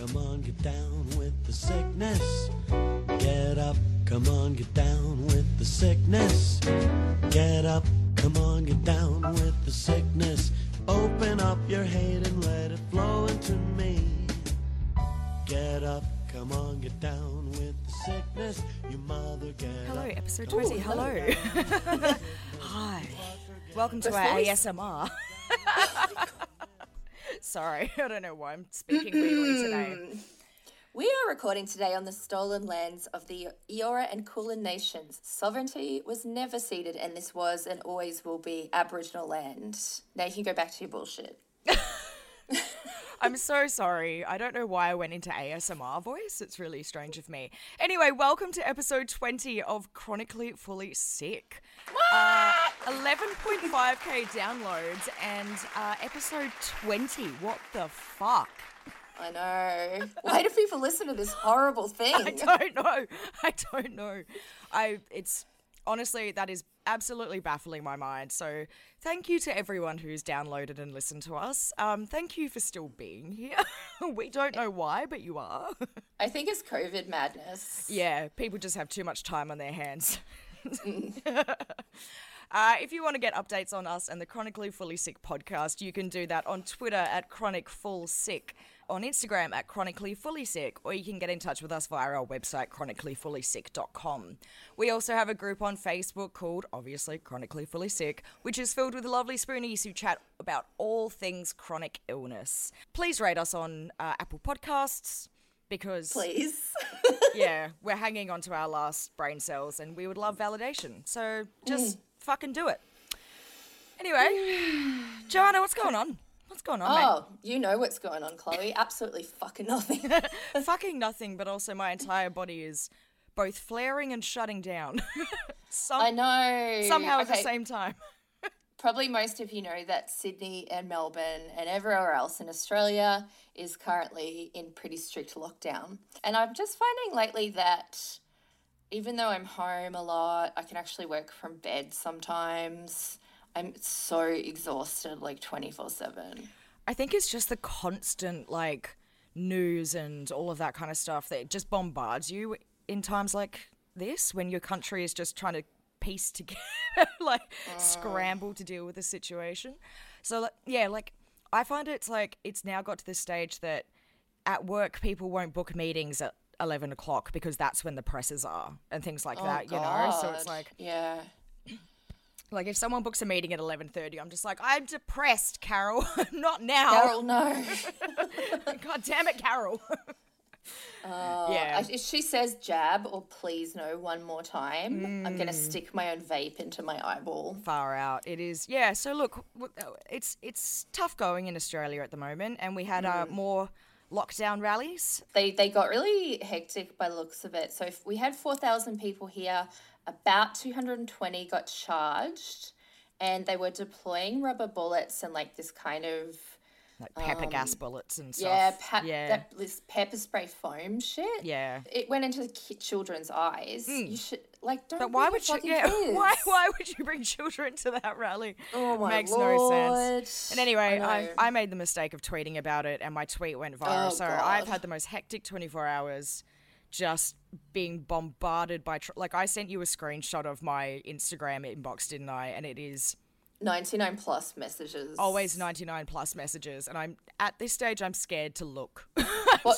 come on, get down with the sickness. Get up, come on, get down with the sickness. Get up, come on, get down with the sickness. Open up your hate and let it flow into me. Get up, come on, get down with the sickness. You mother, get Hello, up. episode 20. hello. Hi. Welcome to The our voice- ASMR. Sorry, I don't know why I'm speaking weirdly today. We are recording today on the stolen lands of the Eora and Kulin nations. Sovereignty was never ceded, and this was and always will be Aboriginal land. Now you can go back to your bullshit. I'm so sorry. I don't know why I went into ASMR voice. It's really strange of me. Anyway, welcome to episode 20 of Chronically Fully Sick. Uh, 11.5k downloads and uh, episode 20. What the fuck? I know. Why do people listen to this horrible thing? I don't know. I don't know. I it's honestly that is absolutely baffling my mind. So thank you to everyone who's downloaded and listened to us. Um, thank you for still being here. we don't know why, but you are. I think it's COVID madness. yeah, people just have too much time on their hands. Uh, if you want to get updates on us and the Chronically Fully Sick podcast, you can do that on Twitter at Chronic Full Sick, on Instagram at Chronically Fully Sick, or you can get in touch with us via our website, chronicallyfullysick.com. We also have a group on Facebook called, obviously, Chronically Fully Sick, which is filled with lovely spoonies who chat about all things chronic illness. Please rate us on uh, Apple Podcasts because Please. yeah, we're hanging on to our last brain cells and we would love validation. So just Mm. fucking do it. Anyway, Joanna, what's going on? What's going on, Oh, you know what's going on, Chloe. Absolutely fucking nothing. Fucking nothing, but also my entire body is both flaring and shutting down. Some, I know. somehow at the same time. Probably most of you know that Sydney and Melbourne and everywhere else in Australia is currently in pretty strict lockdown. And I'm just finding lately that even though I'm home a lot, I can actually work from bed sometimes. I'm so exhausted like 24 7. I think it's just the constant like news and all of that kind of stuff that just bombards you in times like this when your country is just trying to piece together like mm. scramble to deal with the situation. So like, yeah, like I find it's like it's now got to the stage that at work people won't book meetings at 11 o'clock because that's when the presses are and things like oh, that, you know? So it's like Yeah. Like if someone books a meeting at 11:30, I'm just like I'm depressed, Carol. Not now. Carol, no. God damn it, Carol. yeah. If she says jab or please no one more time, I'm going to stick my own vape into my eyeball. Far out. It is. Yeah. So look, uh, it's it's tough going in Australia at the moment, and we had uh, more lockdown rallies. they they got really hectic by the looks of it. So if we had four thousand people here, about two hundred and twenty got charged, and they were deploying rubber bullets and like this kind of Like pepper gas bullets and stuff. Um, yeah, yeah. that this pepper spray foam shit. yeah. It went into the ki- children's eyes. You should like don't. But why would you? Yeah, why? kids. Why would you bring children to that rally? Oh my Makes lord. no sense. And anyway, I I. Made the mistake of tweeting about it, and my tweet went viral. Oh, so I've had the most hectic 24 hours, just being bombarded by. Tr- like I sent you a screenshot of my Instagram inbox, didn't I? And it is 99 plus messages. always 99 plus messages, and I'm at this stage. I'm scared to look.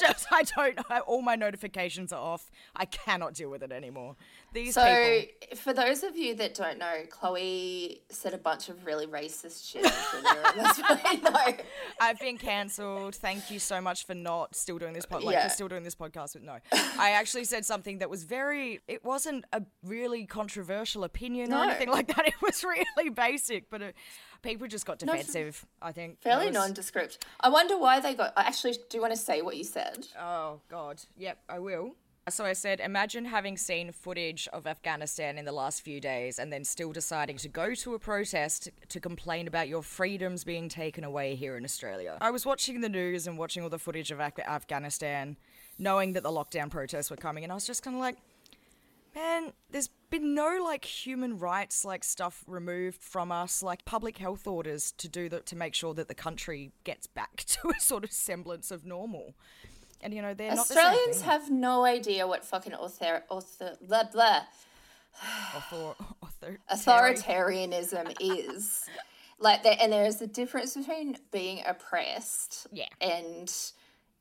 Just I don't. I, all my notifications are off. I cannot deal with it anymore. These So, people. for those of you that don't know, Chloe said a bunch of really racist shit on Twitter. and that's why I know. I've been cancelled. Thank you so much for not still doing this pod, like Yeah. still doing this podcast. But no, I actually said something that was very. It wasn't a really controversial opinion or anything like that. It was really basic, but it, people just got defensive. I think Fairly was- nondescript. I wonder why they got. Actually, do you want to say what you said? Oh God. Yep, I will. So I said, imagine having seen footage of Afghanistan in the last few days and then still deciding to go to a protest to complain about your freedoms being taken away here in Australia. I was watching the news and watching all the footage of Af- Afghanistan, knowing that the lockdown protests were coming, and I was just kind of like, man, there's been no like human rights like stuff removed from us, like public health orders to do that to make sure that the country gets back to a sort of semblance of normal. And you know they're Australians not the have no idea what fucking author, author blah blah author, author, authoritarianism is. Like there, and there is a difference between being oppressed, Yeah. and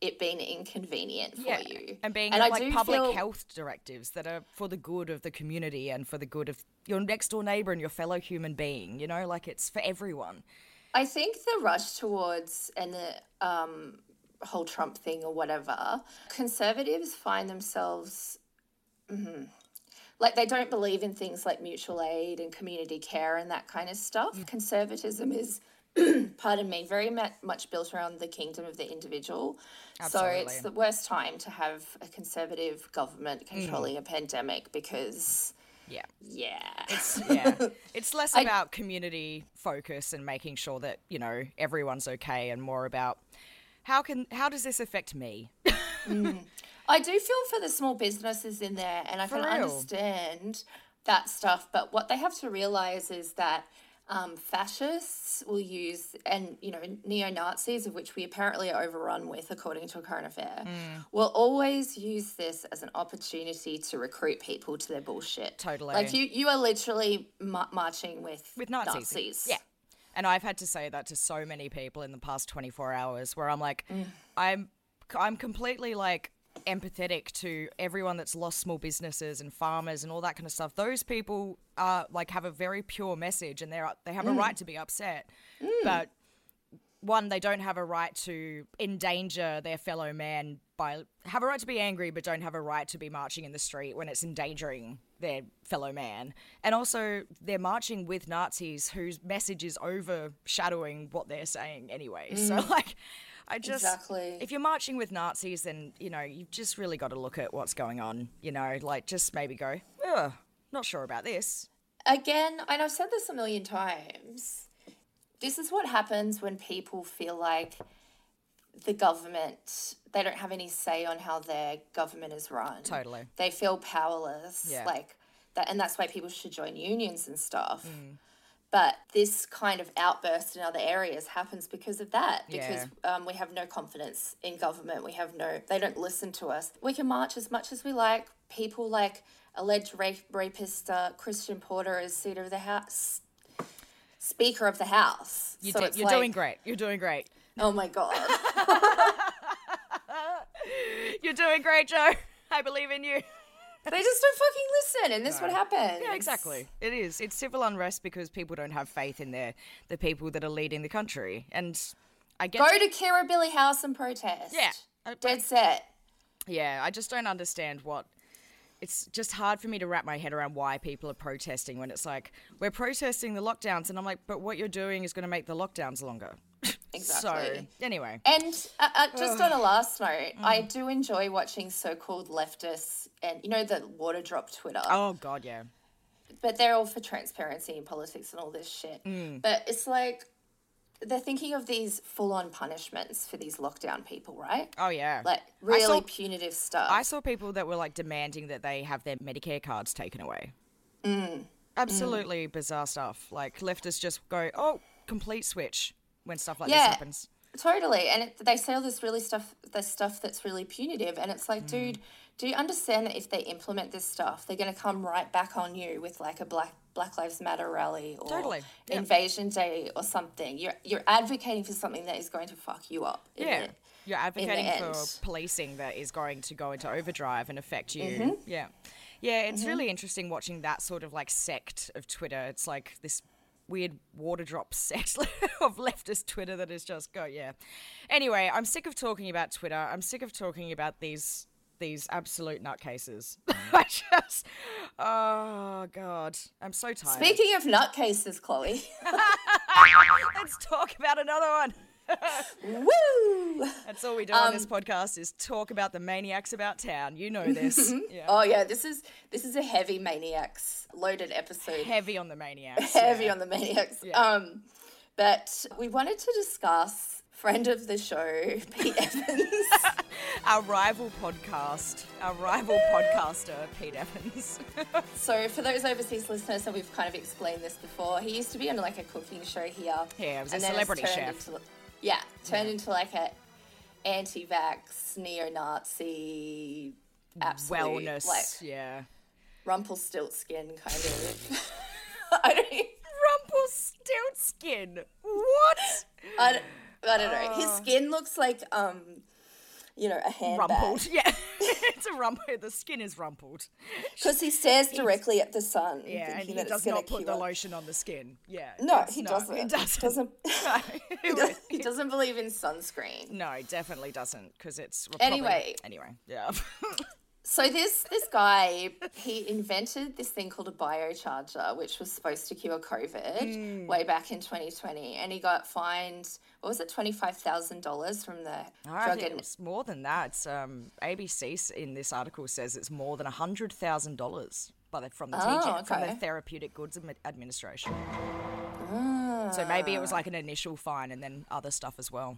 it being inconvenient for yeah, you, and being I like do public feel- health directives that are for the good of the community and for the good of your next door neighbor and your fellow human being. You know, like it's for everyone. I think the rush towards and the um, whole Trump thing or whatever, conservatives find themselves mhm, like they don't believe in things like mutual aid and community care and that kind of stuff. Mm. Conservatism is, pardon me, very much built around the kingdom of the individual. Absolutely. So it's the worst time to have a conservative Mm. government controlling a pandemic because, Yeah. yeah. yeah. It's less about community focus and making sure that, you know, everyone's okay and more about how can how does this affect me? I do feel for the small businesses in there, and I For can real. understand that stuff. But what they have to realize is that um, fascists will use, and you know, neo Nazis, of which we apparently are overrun with, according to a current affair, Mm. will always use this as an opportunity to recruit people to their bullshit. Totally. Like you, you are literally ma- marching with with Nazis. Nazis. Yeah. And I've had to say that to so many people in the past 24 hours where I'm like Mm. I'm I'm completely like empathetic to everyone that's lost small businesses and farmers and all that kind of stuff. Those people are like have a very pure message and they're they Mm. have a right to be upset. But one, they don't have a right to endanger their fellow man by have a right to be angry, but don't have a right to be marching in the street when it's endangering their fellow man. And also, they're marching with Nazis whose message is overshadowing what they're saying anyway. So, mm. like, I just Exactly. if you're marching with Nazis, then you know you've just really got to look at what's going on. You know, like just maybe go, Ugh, not sure about this. again, and I've said this a million times, this is what happens when people feel like the government, they don't have any say on how their government is run. Totally. They feel powerless. Yeah. Like that and that's why people should join unions and stuff. Mm. But this kind of outburst in other areas happens because of that. Because Yeah. um, we have no confidence in government. We have no, they don't listen to us. We can march as much as we like. People like alleged rape, rapist uh, Christian Porter is Speaker of the House. Speaker of the House. You so it's you're like, doing great. You're doing great. Oh my God. You're doing great, Joe. I believe in you. they just don't fucking listen. And this is what happens. Yeah, exactly. It is. It's civil unrest because people don't have faith in their the people that are leading the country. And I get Go to Kirribilli House and protest. Yeah. Dead set. Yeah, I just don't understand what. It's just hard for me to wrap my head around why people are protesting when it's like we're protesting the lockdowns, and I'm like, but what you're doing is going to make the lockdowns longer. Exactly. So anyway, And uh, uh, just on a last note, Mm. I do enjoy watching so-called leftists and you know the water drop Twitter, oh god, yeah, but they're all for transparency in politics and all this shit. Mm. But it's like they're thinking of these full-on punishments for these lockdown people, right? oh yeah. Like really saw- punitive stuff. I saw people that were like demanding that they have their Medicare cards taken away. Mm. Absolutely bizarre stuff. Like leftists just go, oh, complete switch when stuff like this Yeah. happens. Totally, and it, they say all this really stuff, this stuff that's really punitive, and it's Mm. like, dude, do you understand that if they implement this stuff, they're going to come right back on you with like a black Black Lives Matter rally or Totally, yeah. Invasion Day or something? You're you're advocating for something that is going to fuck you up. Yeah. the- You're advocating for policing that is going to go into overdrive and affect you. Mm-hmm. Yeah. Yeah, it's really interesting watching that sort of like sect of Twitter. It's like this weird water drop sect of leftist Twitter that is just go, yeah. Anyway, I'm sick of talking about Twitter. I'm sick of talking about these these absolute nutcases. I just oh god. I'm so tired. Speaking of nutcases, Chloe. Let's talk about another one. Woo! That's all we do on this Um, podcast is talk about the maniacs about town. You know this. yeah. Oh yeah, this is this is a heavy maniacs loaded episode. Heavy on the maniacs. heavy yeah. on the maniacs. Yeah. Um, but we wanted to discuss friend of the show, Pete Evans. our rival podcast, our rival podcaster, Pete Evans. so for those overseas listeners, and we've kind of explained this before, he used to be on like a cooking show here. Yeah, he was a celebrity chef. Into, yeah, turned into like a anti-vax, neo-Nazi, absolute Wellness. like yeah. Rumpelstiltskin kind of. I don't. e- Rumpelstiltskin. What? I don't, I don't know. His skin looks like um, you know, a handbag. Rumpled. Yeah. it's a rumple. The skin is rumpled. Because he stares directly at the sun, Yeah, and he does not put the lotion on the skin. Yeah. No, he not. doesn't. He doesn't. Doesn't. No, he, does, he doesn't believe in sunscreen. no, definitely doesn't, because it's probably- Anyway. Anyway, yeah. So this this guy he invented this thing called a biocharger, which was supposed to cure COVID Hmm. way back in 2020, and he got fined. What was it, twenty five thousand dollars from the I drug think and it's more than that. Um, ABC in this article says it's more than hundred thousand dollars by the from the Oh, TG, from the. Therapeutic Goods Administration. Ah. So maybe it was like an initial fine and then other stuff as well.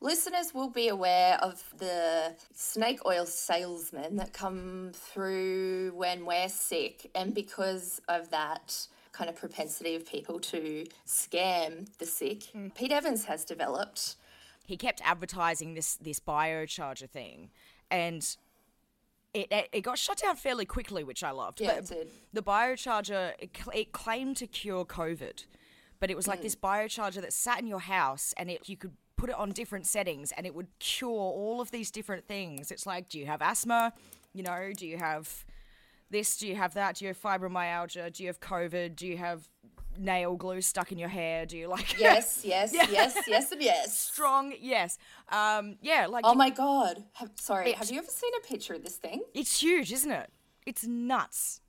Listeners will be aware of the snake oil salesmen that come through when we're sick, and because of that kind of propensity of people to scam the sick, hmm. Pete Evans has developed. he kept advertising this this biocharger thing, and it it, got shut down fairly quickly, which I loved. Yeah, But it did. The biocharger it, it claimed to cure COVID, but it was like this biocharger that sat in your house, and it you could put it on different settings, and it would cure all of these different things. It's like, do you have asthma? You know, do you have this? Do you have that? Do you have fibromyalgia? Do you have COVID? Do you have nail glue stuck in your hair? Do you like Yes, yes, yes, yes, and yes. strong yes um yeah like Oh my god! Have, sorry, have you ever seen a picture of this thing? it's huge isn't it it's nuts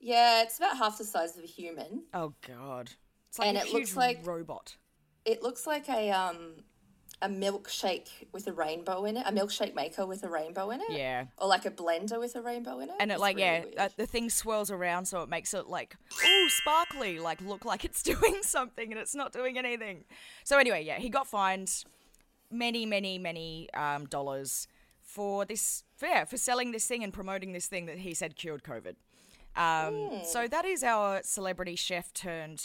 Yeah, it's about half the size of a human. oh god it's like And a it looks like- robot. It looks like a um a milkshake with a rainbow in it, a milkshake maker with a rainbow in it. yeah. Or like a blender with a rainbow in it. and it It's like really yeah uh, the thing swirls around so it makes it like ooh sparkly like look like it's doing something and it's not doing anything. So anyway yeah he got fined many many many um dollars for this for, yeah for selling this thing and promoting this thing that he said cured covid. Um so that is our celebrity chef turned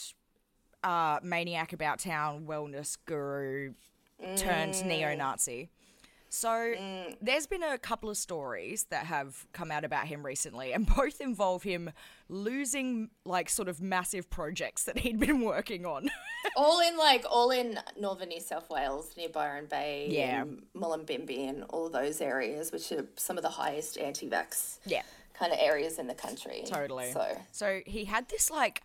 uh maniac about town wellness guru turned neo-nazi so there's been a couple of stories that have come out about him recently, and both involve him losing like sort of massive projects that he'd been working on. all in like all in northern New South Wales near Byron Bay, Yeah. and Mullumbimby, and all those areas, which are some of the highest anti-vax yeah, kind of areas in the country. totally. So so he had this like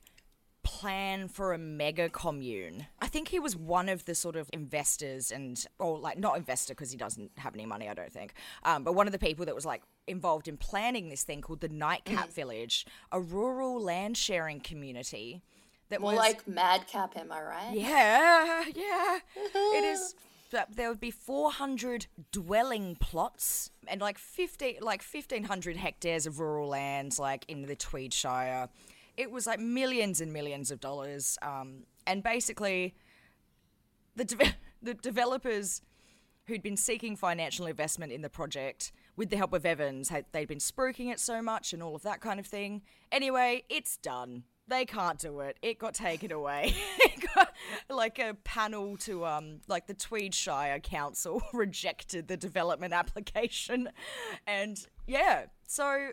plan for a mega commune. I think he was one of the sort of investors and or like not investor because he doesn't have any money, I don't think. Um, but one of the people that was like involved in planning this thing called the Nightcap Village, a rural land sharing community that more was like madcap, am I right? Yeah, yeah. it is. There would be 400 dwelling plots and like 50, like 1500 hectares of rural land, like in the Tweed Shire. It was like millions and millions of dollars. Um, and basically, the de- the developers who'd been seeking financial investment in the project with the help of Evans, had, they'd been spruiking it so much and all of that kind of thing. Anyway, it's done. They can't do it. It got taken away. like a panel to um like the Tweed Shire Council rejected the development application, and yeah, so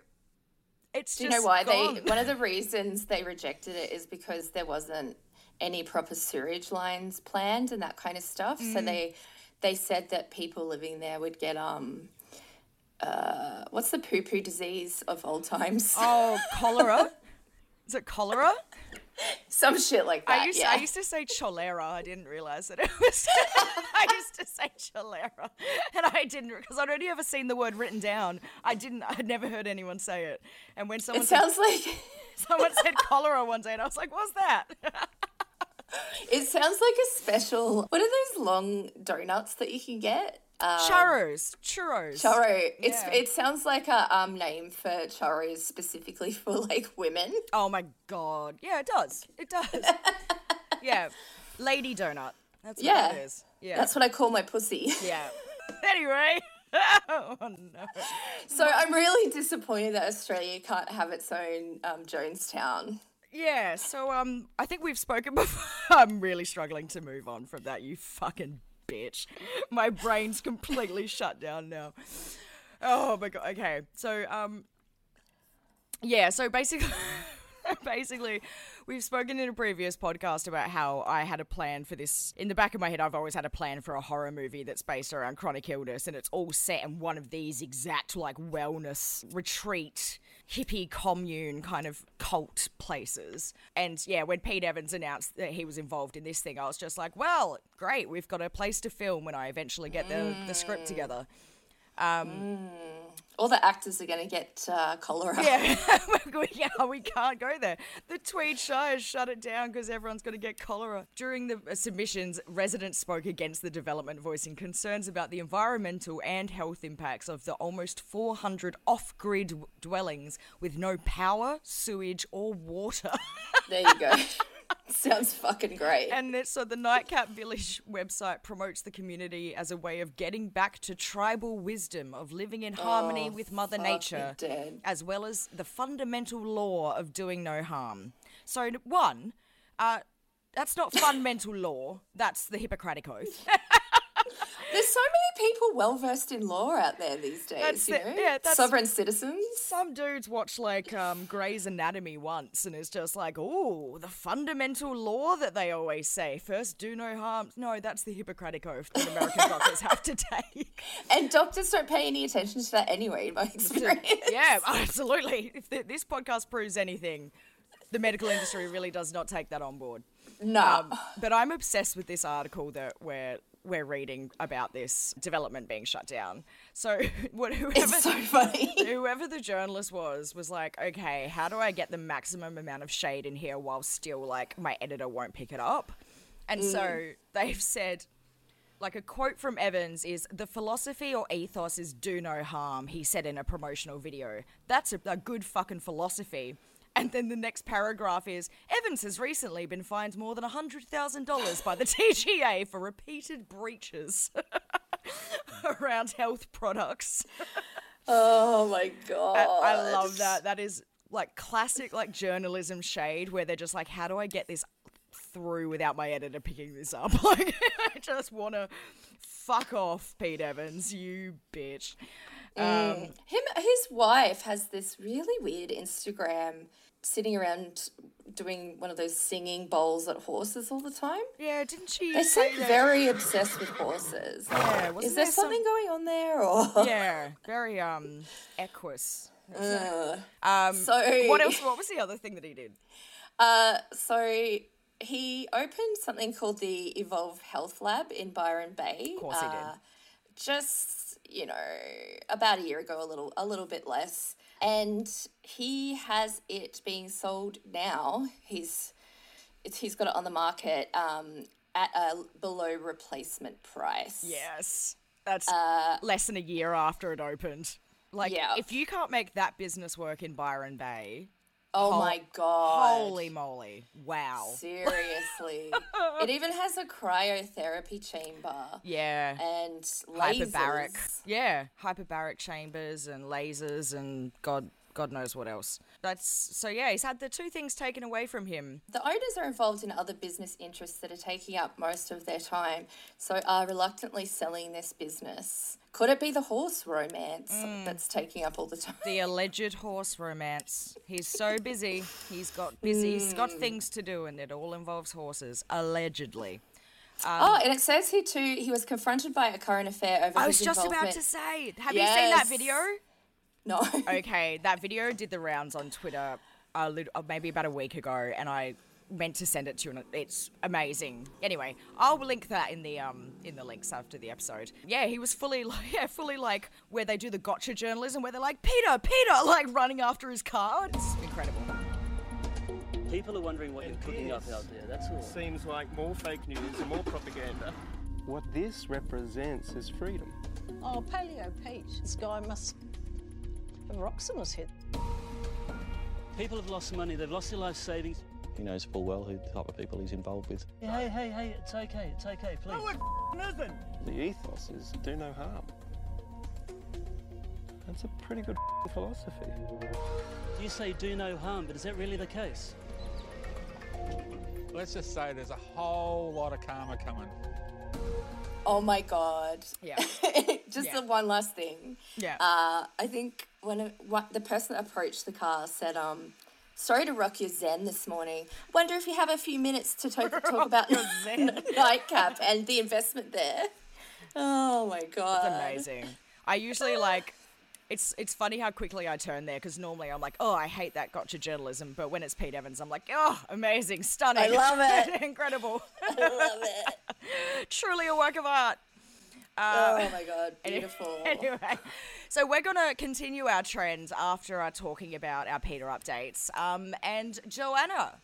it's Do you know why gone. they? One of the reasons they rejected it is because there wasn't any proper sewage lines planned and that kind of stuff. So Mm. they they said that people living there would get um. Uh, what's the poo poo disease of old times? oh cholera. Is it cholera? Some shit like that. I used, yeah. I used to say cholera. I didn't realize that it was. I used to say cholera, and I didn't because I'd only ever seen the word written down. I didn't. I'd never heard anyone say it. And when someone it said, sounds like someone said cholera one day, and I was like, "What's that?" it sounds like a special. What are those long donuts that you can get? Um, churros, churros. Churro. It's Yeah. it sounds like a um name for churros specifically for like women. Oh my god! Yeah, it does. It does. yeah, lady donut. That's what Yeah. it is. Yeah. That's what I call my pussy. yeah. anyway. oh no. So I'm really disappointed that Australia can't have its own um, Jonestown. Yeah, so um, I think we've spoken before. I'm really struggling to move on from that. You fucking bitch. My brain's completely shut down now. Oh my god. Okay. So um yeah, so basically basically we've spoken in a previous podcast about how I had a plan for this. In the back of my head, I've always had a plan for a horror movie that's based around chronic illness, and it's all set in one of these exact, like, wellness retreat, hippie commune kind of cult places. And yeah, when Pete Evans announced that he was involved in this thing, I was just like, well, great, we've got a place to film when I eventually get the, the script together. Mm. All the actors are going to get uh, cholera. Yeah, yeah, we can't go there. The Tweed Shire shut it down because everyone's going to get cholera. During the uh, submissions, residents spoke against the development, voicing concerns about the environmental and health impacts of the almost 400 off grid dwellings with no power, sewage, or water. There you go. Sounds fucking great. And that- so the Nightcap Village website promotes the community as a way of getting back to tribal wisdom of living in harmony with Mother Nature, dead. as well as the fundamental law of doing no harm. So, one, uh, that's not fundamental law, that's the Hippocratic Oath. There's so many people well versed in law out there these days. That's you it. know? Yeah, that's- sovereign citizens. Some dudes watch like um, Grey's Anatomy once and it's just like, oh, the fundamental law that they always say. First, do no harm. No, that's the Hippocratic Oath that American doctors have to take. And doctors don't pay any attention to that anyway, in my experience. yeah, absolutely. If th- this podcast proves anything, the medical industry really does not take that on board. No. Um, but I'm obsessed with this article that we're we're reading about this development being shut down. So whoever it's so funny. whoever the journalist was was like, okay, how do I get the maximum amount of shade in here while still like my editor won't pick it up? And so mm. they've said like a quote from Evans is the philosophy or ethos is do no harm, he said in a promotional video. That's a, a good fucking philosophy. And then the next paragraph is Evans has recently been fined more than $100,000 by the TGA for repeated breaches around health products. Oh my god. I, I love that. That is like classic like journalism shade where they're just like, how do I get this through without my editor picking this up? Like, I just want to fuck off, Pete Evans, you bitch. Um, Him, his wife has this really weird Instagram, sitting around doing one of those singing bowls at horses all the time. yeah, didn't she? They seem very obsessed with horses. Yeah, wasn't Is there there some- something going on there, or Yeah, very um equus. um, so What else? What was the other thing that he did? Uh, so he opened something called the Evolve Health Lab in Byron Bay. Of course he did. Just you know, about a year ago, a little, a little bit less, and he has it being sold now. He's, it's, he's got it on the market um, at a below replacement price. Yes, that's less than a year after it opened. Like, Yeah. if you can't make that business work in Byron Bay, Oh Hol- my god! holy moly! Wow. Seriously, it even has a cryotherapy chamber. Yeah. and hyperbaric. Yeah, hyperbaric chambers and lasers and God God knows what else. That's so yeah, he's had the two things taken away from him. The owners are involved in other business interests that are taking up most of their time, so are reluctantly selling this business. Could it be the horse romance Mm. that's taking up all the time? The alleged horse romance. He's so busy. He's got busy. He's got things to do, and it all involves horses. Allegedly. oh, and it says here too, he was confronted by a current affair over I was just about to say. Have you seen that video? No. Okay, that video did the rounds on Twitter a little, uh, maybe about a week ago, and I meant to send it to you. And it's amazing. Anyway, I'll link that in the um in the links after the episode. Yeah, he was fully like yeah, fully like where they do the gotcha journalism, where they're like Peter, Peter, like running after his car. It's incredible. People are wondering what you're cooking up out there, that's all. Seems like more fake news and more propaganda. What this represents is freedom. Oh, Paleo Pete. This guy must have rocks in his head. People have lost money, they've lost their life savings. He knows full well who the type of people he's involved with. Hey, hey, hey, it's okay, it's okay, please. Nothing. The ethos is do no harm. That's a pretty good philosophy. You say do no harm, but is that really the case? Let's just say there's a whole lot of karma coming. Oh my god. Yeah. Just Yeah. the one last thing. Yeah. Uh, I think when, of what the person that approached the car said, um, sorry to rock your zen this morning. Wonder if you have a few minutes to talk, talk about nightcap and the investment there. Oh my god. It's amazing. I usually like. It's it's funny how quickly I turn there because normally I'm like, oh, I hate that gotcha journalism, but when it's Pete Evans, I'm like, oh, amazing, stunning, I love it. incredible, I love it. truly a work of art. Oh my god, beautiful. Anyway, so we're gonna continue our trend after our talking about our Peter updates. Um, and Joanna,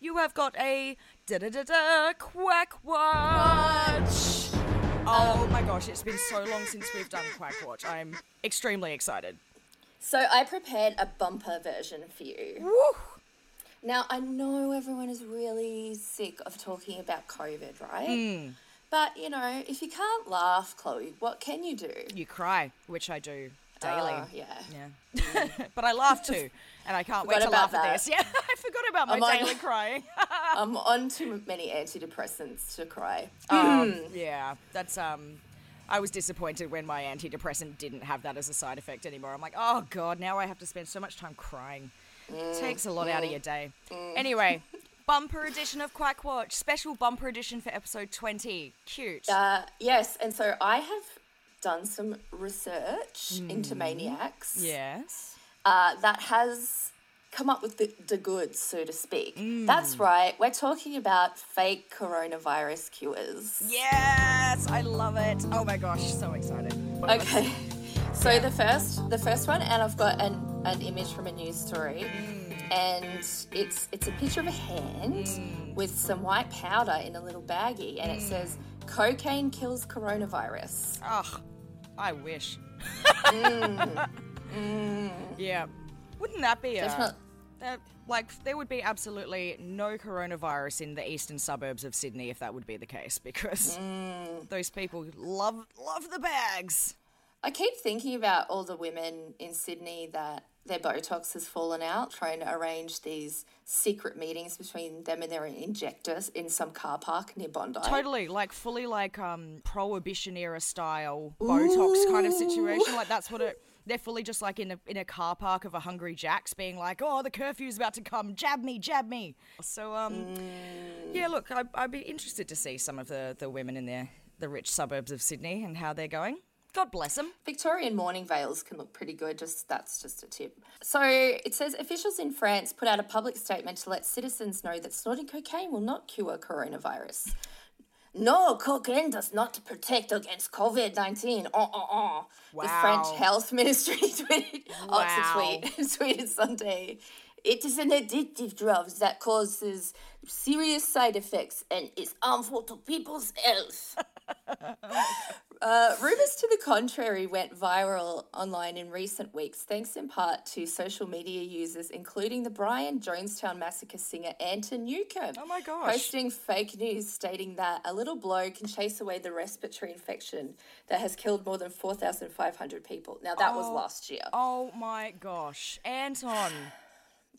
you have got a da da da da quack watch. Oh my gosh, it's been so long since we've done Quack Watch. I'm extremely excited. So I prepared a bumper version for you. Woo! Now I know everyone is really sick of talking about COVID, right? Hmm. But you know, if you can't laugh, Chloe, what can you do? You cry, which I do daily. Oh, yeah. Yeah. but I laugh too, and I can't wait to laugh about at this. Yeah, I forgot about my I'm on- daily crying. I'm on too many antidepressants to cry. Um, um, yeah, that's um. I was disappointed when my antidepressant didn't have that as a side effect anymore. I'm like, oh god, now I have to spend so much time crying. Mm, Takes a lot out of mm, your day. Mm. Anyway, bumper edition of Quack Watch, special bumper edition for episode 20. Cute. Uh, yes, and so I have done some research into Hmm. maniacs. yes. uh, that has come up with the, the goods, so to speak. Mm. That's right. We're talking about fake coronavirus cures. Yes, I love it. Oh my gosh, so excited. Okay. So the first, the first one, and I've got an, an image from a news story, and it's it's a picture of a hand mm. with some white powder in a little baggie, and it mm. says cocaine kills coronavirus. Ugh, I wish. Mm. Yeah. Wouldn't that be a. Definite- that- like, there would be absolutely no coronavirus in the eastern suburbs of Sydney if that would be the case, because those people love love the bags. I keep thinking about all the women in Sydney that their Botox has fallen out, trying to arrange these secret meetings between them and their injectors in some car park near Bondi. Totally, like fully like um prohibition era style Botox kind of situation. Like that's what it. They're fully just like in a in a car park of a hungry Jacks, being like, "Oh, the curfew's about to come. Jab me, jab me." So um, yeah. Look, I, I'd be interested to see some of the the women in the the rich suburbs of Sydney and how they're going. God bless them. Victorian mourning veils can look pretty good. Just that's just a tip. So it says officials in France put out a public statement to let citizens know that snorting cocaine will not cure coronavirus. No, cocaine does not protect against COVID nineteen. Uh uh uh. The French Health Ministry tweeted. Oh, it's a tweet. tweeted Sunday. It is an addictive drug that causes serious side effects and is harmful to people's health. Uh, rumors to the contrary went viral online in recent weeks, thanks in part to social media users, including the Brian Jonestown massacre singer Anton Newcombe. Oh my gosh. Posting fake news stating that a little blow can chase away the respiratory infection that has killed more than 4,500 people. Now, that was last year. Oh my gosh, Anton.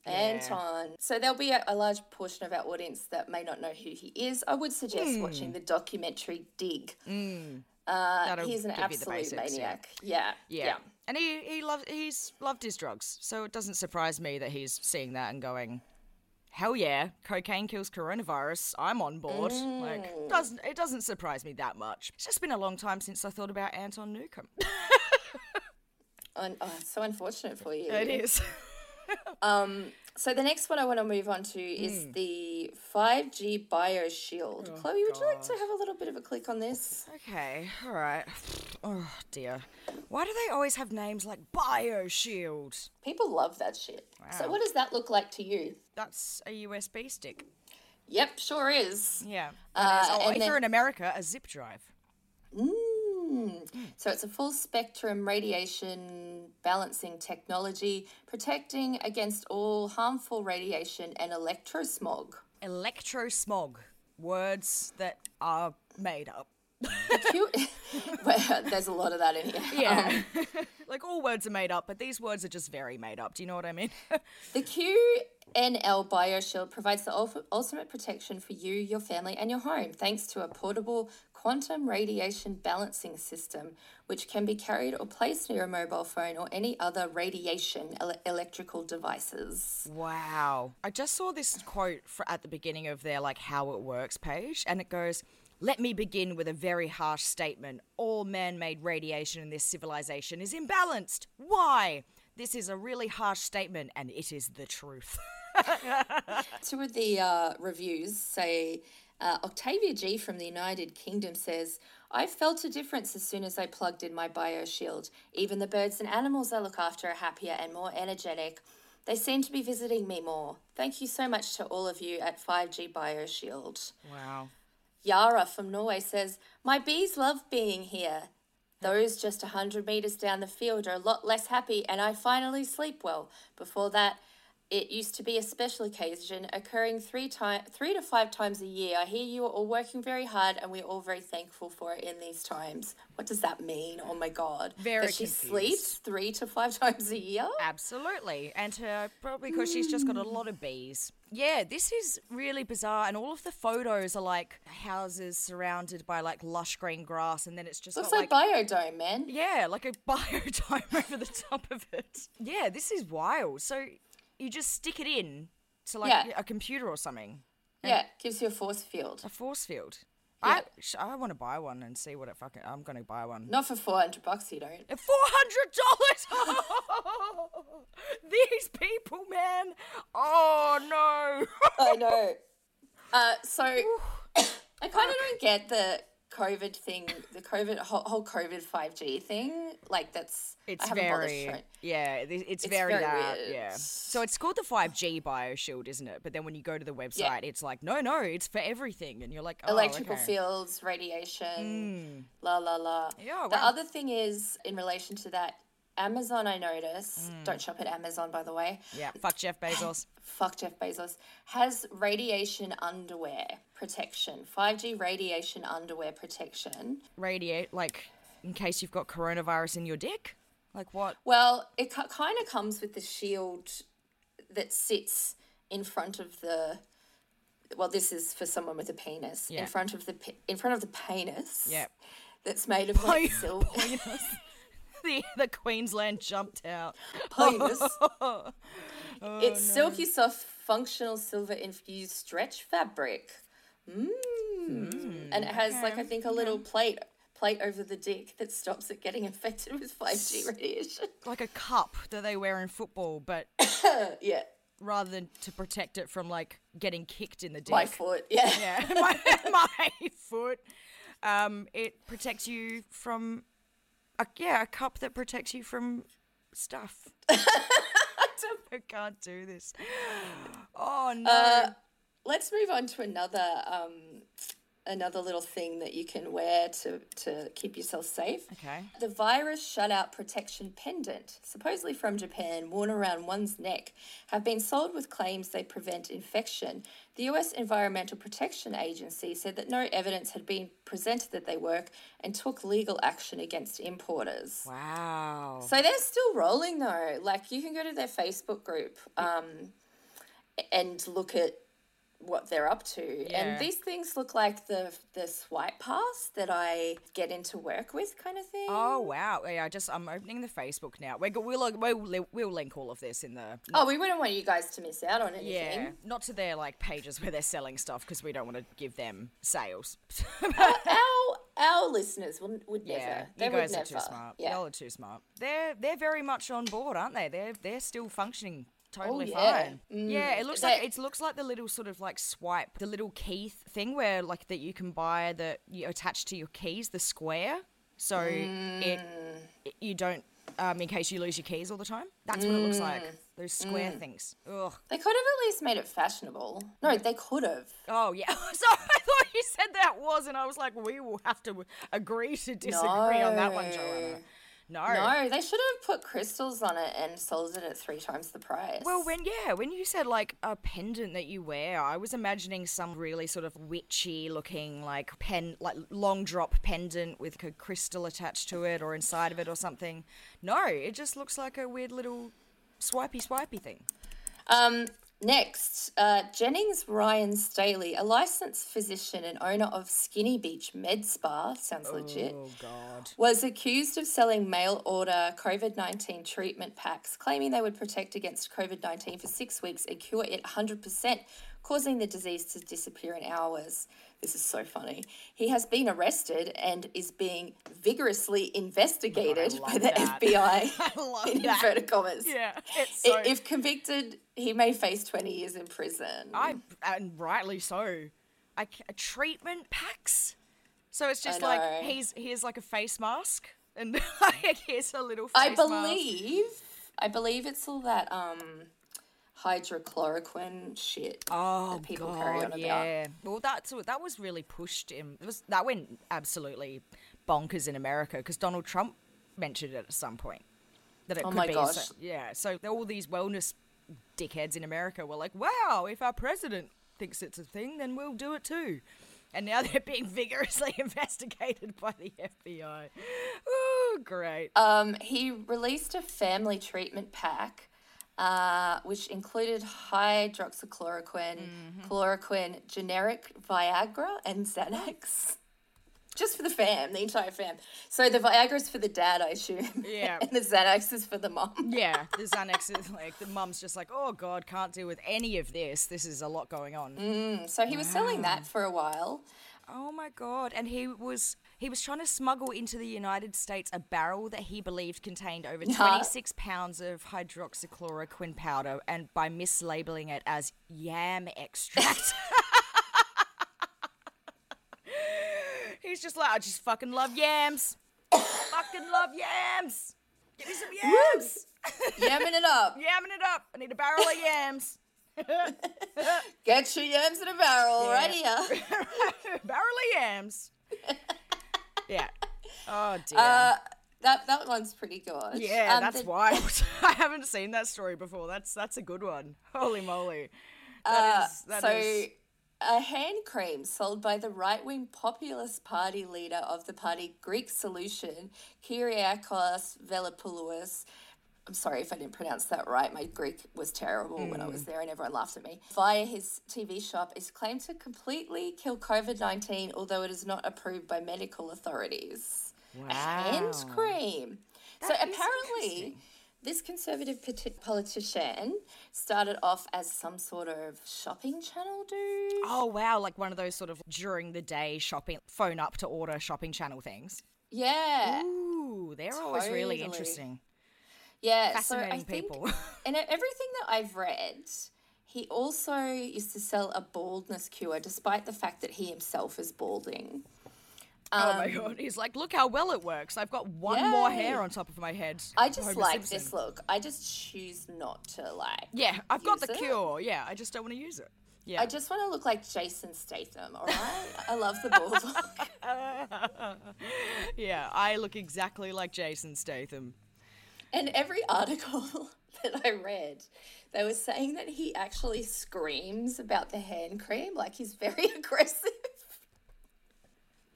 Anton. So there'll be a, a large portion of our audience that may not know who he is. I would suggest Hmm. watching the documentary Dig. That'll He's an give you the absolute basics, yeah. maniac. Yeah. Yeah. And he he loves he's loved his drugs, so it doesn't surprise me that he's seeing that and going, "Hell yeah, cocaine kills coronavirus. I'm on board." Mm. Like doesn't it doesn't surprise me that much. It's just been a long time since I thought about Anton Newcombe. Un- oh, so unfortunate for you. it is. So the next one I want to move on to is Hmm. the 5G BioShield. Oh, Chloe, would you like to have a little bit of a click on this? okay, all right. Oh dear, why do they always have names like BioShield? People love that shit. So what does that look like to you? That's a USB stick. Yep, sure is. Yeah. Uh, oh, and if you're in America, a zip drive. Mm. Hmm. So it's a full spectrum radiation balancing technology, protecting against all harmful radiation and electrosmog. Electrosmog. Words that are made up. Well, there's a lot of that in here. Yeah. Um, like all words are made up, but these words are just very made up. Do you know what I mean? The QNL BioShield provides the ultimate protection for you, your family, and your home, thanks to a portable quantum radiation balancing system, which can be carried or placed near a mobile phone or any other radiation ele- electrical devices. Wow. I just saw this quote at the beginning of their like how it works page and it goes, "Let me begin with a very harsh statement. All man-made radiation in this civilization is imbalanced. Why? This is a really harsh statement and it is the truth." Two of the uh, reviews say uh, Octavia G from the United Kingdom says, I felt a difference as soon as I plugged in my BioShield. Even the birds and animals I look after are happier and more energetic. They seem to be visiting me more. Thank you so much to all of you at 5G BioShield. wow. Yara from Norway says, My bees love being here. Those just 100 metres down the field are a lot less happy, and I finally sleep well. Before that, it used to be a special occasion occurring three, time, three to five times a year. I hear you are all working very hard, and we're all very thankful for it in these times. What does that mean? Oh my God. Very that she confused. sleeps three to five times a year? Absolutely. And uh, probably because she's just got a lot of bees. Yeah, this is really bizarre. And all of the photos are like houses surrounded by like lush green grass. And then it's just Looks got, like, Biodome, man. Yeah, like a biodome over the top of it. Yeah, this is wild. So you just stick it in to like Yeah. a computer or something. Yeah, gives you a force field. A force field. Yeah. I I want to buy one and see what it fucking. I'm gonna buy one. Not for 400 bucks, you don't. Four hundred dollars. These people, man. Oh no. I know. Uh, so I kind of don't get the COVID thing, the COVID whole, whole COVID five G thing. Like that's It's I haven't bothered very yeah. It's, It's very, very that weird. yeah. So it's called the five G BioShield, isn't it? But then when you go to the website, it's like no, no, it's for everything, and you're like oh, electrical okay. fields, radiation, hmm. la la la. Yeah, the wow. other thing is in relation to that, Amazon. I notice. Mm. Don't shop at Amazon, by the way. Yeah, fuck Jeff Bezos. Fuck Jeff Bezos has radiation underwear protection. Five G radiation underwear protection. Radiate like in case you've got coronavirus in your dick. Like what? Well, it kind of comes with the shield that sits in front of the. Well, this is for someone with a penis. Yeah. In front of the in front of the penis. Yeah. That's made of like silver. the the Queensland jumped out. penis. Oh, it's silky soft, functional silver infused stretch fabric. Mm. and it has like I think a little plate plate over the dick that stops it getting infected with five G radiation. Like a cup that they wear in football, but yeah, rather than to protect it from like getting kicked in the dick. my foot. Yeah. Yeah, my, my foot. Um, it protects you from, a, yeah, a cup that protects you from stuff. I can't do this. Oh no. Uh, let's move on to another um, another little thing that you can wear to, to keep yourself safe. okay. The virus shutout protection pendant, supposedly from Japan, worn around one's neck, have been sold with claims they prevent infection. The US Environmental Protection Agency said that no evidence had been presented that they work and took legal action against importers. Wow. So they're still rolling though. Like you can go to their Facebook group um, and look at what they're up to. Yeah. And these things look like the the swipe pass that I get into work with kind of thing. Oh wow! Yeah, I just I'm opening the Facebook now. We're, we'll, uh, we'll we'll link all of this in the Oh, we wouldn't want you guys to miss out on anything. yeah, not to their like pages where they're selling stuff because we don't want to give them sales. Uh, our our listeners would, would never. yeah, They you would guys never. are too smart. Yeah. Y'all are too smart. They're they're very much on board, aren't they? They're they're still functioning totally Oh, yeah. fine. yeah, it looks like it looks like the little sort of like swipe, the little key thing where like that you can buy that you attach to your keys, the square, so it, it you don't um in case you lose your keys all the time. That's what it looks like. Mm. Those square things. Ugh. They could have at least made it fashionable. No, they could have. Oh yeah. Sorry, I thought you said that was, and I was like, we will have to agree to disagree on that one, Joanna. No. No, they should have put crystals on it and sold it at three times the price. Well, when yeah, when you said like a pendant that you wear, I was imagining some really sort of witchy looking like pen, like long drop pendant with a crystal attached to it or inside of it or something. No, it just looks like a weird little swipey swipey thing. Um, Next, uh, Jennings Ryan Staley, a licensed physician and owner of Skinny Beach Med Spa, sounds legit, Oh God. was accused of selling mail order COVID 19 treatment packs, claiming they would protect against COVID 19 for six weeks and cure it 100%, causing the disease to disappear in hours. This is so funny. He has been arrested and is being vigorously investigated by the that. FBI. I love in that. inverted commas. Yeah, it's so. If convicted, he may face 20 years in prison. I and rightly so. I ca- treatment packs. So it's just like he's here's like a face mask, and like here's a little face I mask. believe, I believe it's all that um hydrochloroquine shit Oh that people God, carry on about. yeah. Well, that's that was really pushed in. It was that went absolutely bonkers in America because Donald Trump mentioned it at some point that it Oh could my be. gosh. So, yeah. So all these wellness dickheads in America were like, "Wow, if our president thinks it's a thing, then we'll do it too." And now they're being vigorously investigated by the FBI. Oh, great. Um, he released a family treatment pack, uh, which included hydroxychloroquine, Mm-hmm. chloroquine, generic Viagra, and Xanax. Just for the fam, the entire fam. So the Viagra's for the dad, I assume. Yeah. and the Xanax is for the mom. yeah, the Xanax is like the mom's just like, "Oh God, can't deal with any of this. This is a lot going on." So he was selling that for a while. Oh my god! And he was he was trying to smuggle into the United States a barrel that he believed contained over twenty six pounds of hydroxychloroquine powder, and by mislabeling it as yam extract. He's just like, I just fucking love yams. fucking love yams. Give me some yams. Yamming it up. Yamming it up. I need a barrel of yams. Get your yams in a barrel right here. barrel of yams. yeah. Oh dear. Uh, that that one's pretty good. Yeah, Um, that's the- wild. I haven't seen that story before. That's that's a good one. Holy moly. Uh, That is that so, is- a hand cream sold by the right wing populist party leader of the party Greek Solution, Kyriakos Velopoulos. I'm sorry if I didn't pronounce that right. My Greek was terrible when I was Mm. there and everyone laughed at me. Via his TV shop is claimed to completely kill COVID 19, although it is not approved by medical authorities. A hand Wow. cream. so apparently, this conservative politician started off as some sort of shopping channel dude. Oh wow, like one of those sort of during the day shopping phone up to order shopping channel things. Yeah. Ooh, they're always really interesting. Yeah, so I Fascinating think people. in everything that I've read, he also used to sell a baldness cure, despite the fact that he himself is balding. oh my um, god, he's like, look how well it works. I've got one more hair on top of my head. I just Homer like Simpson. this look. I just choose not to like. Yeah, I've got the it. cure. Yeah, I just don't want to use it. Yeah. I just want to look like Jason Statham. All right, I love the bald look. yeah, I look exactly like Jason Statham. And every article that I read, they were saying that he actually screams about the hand cream, like he's very aggressive.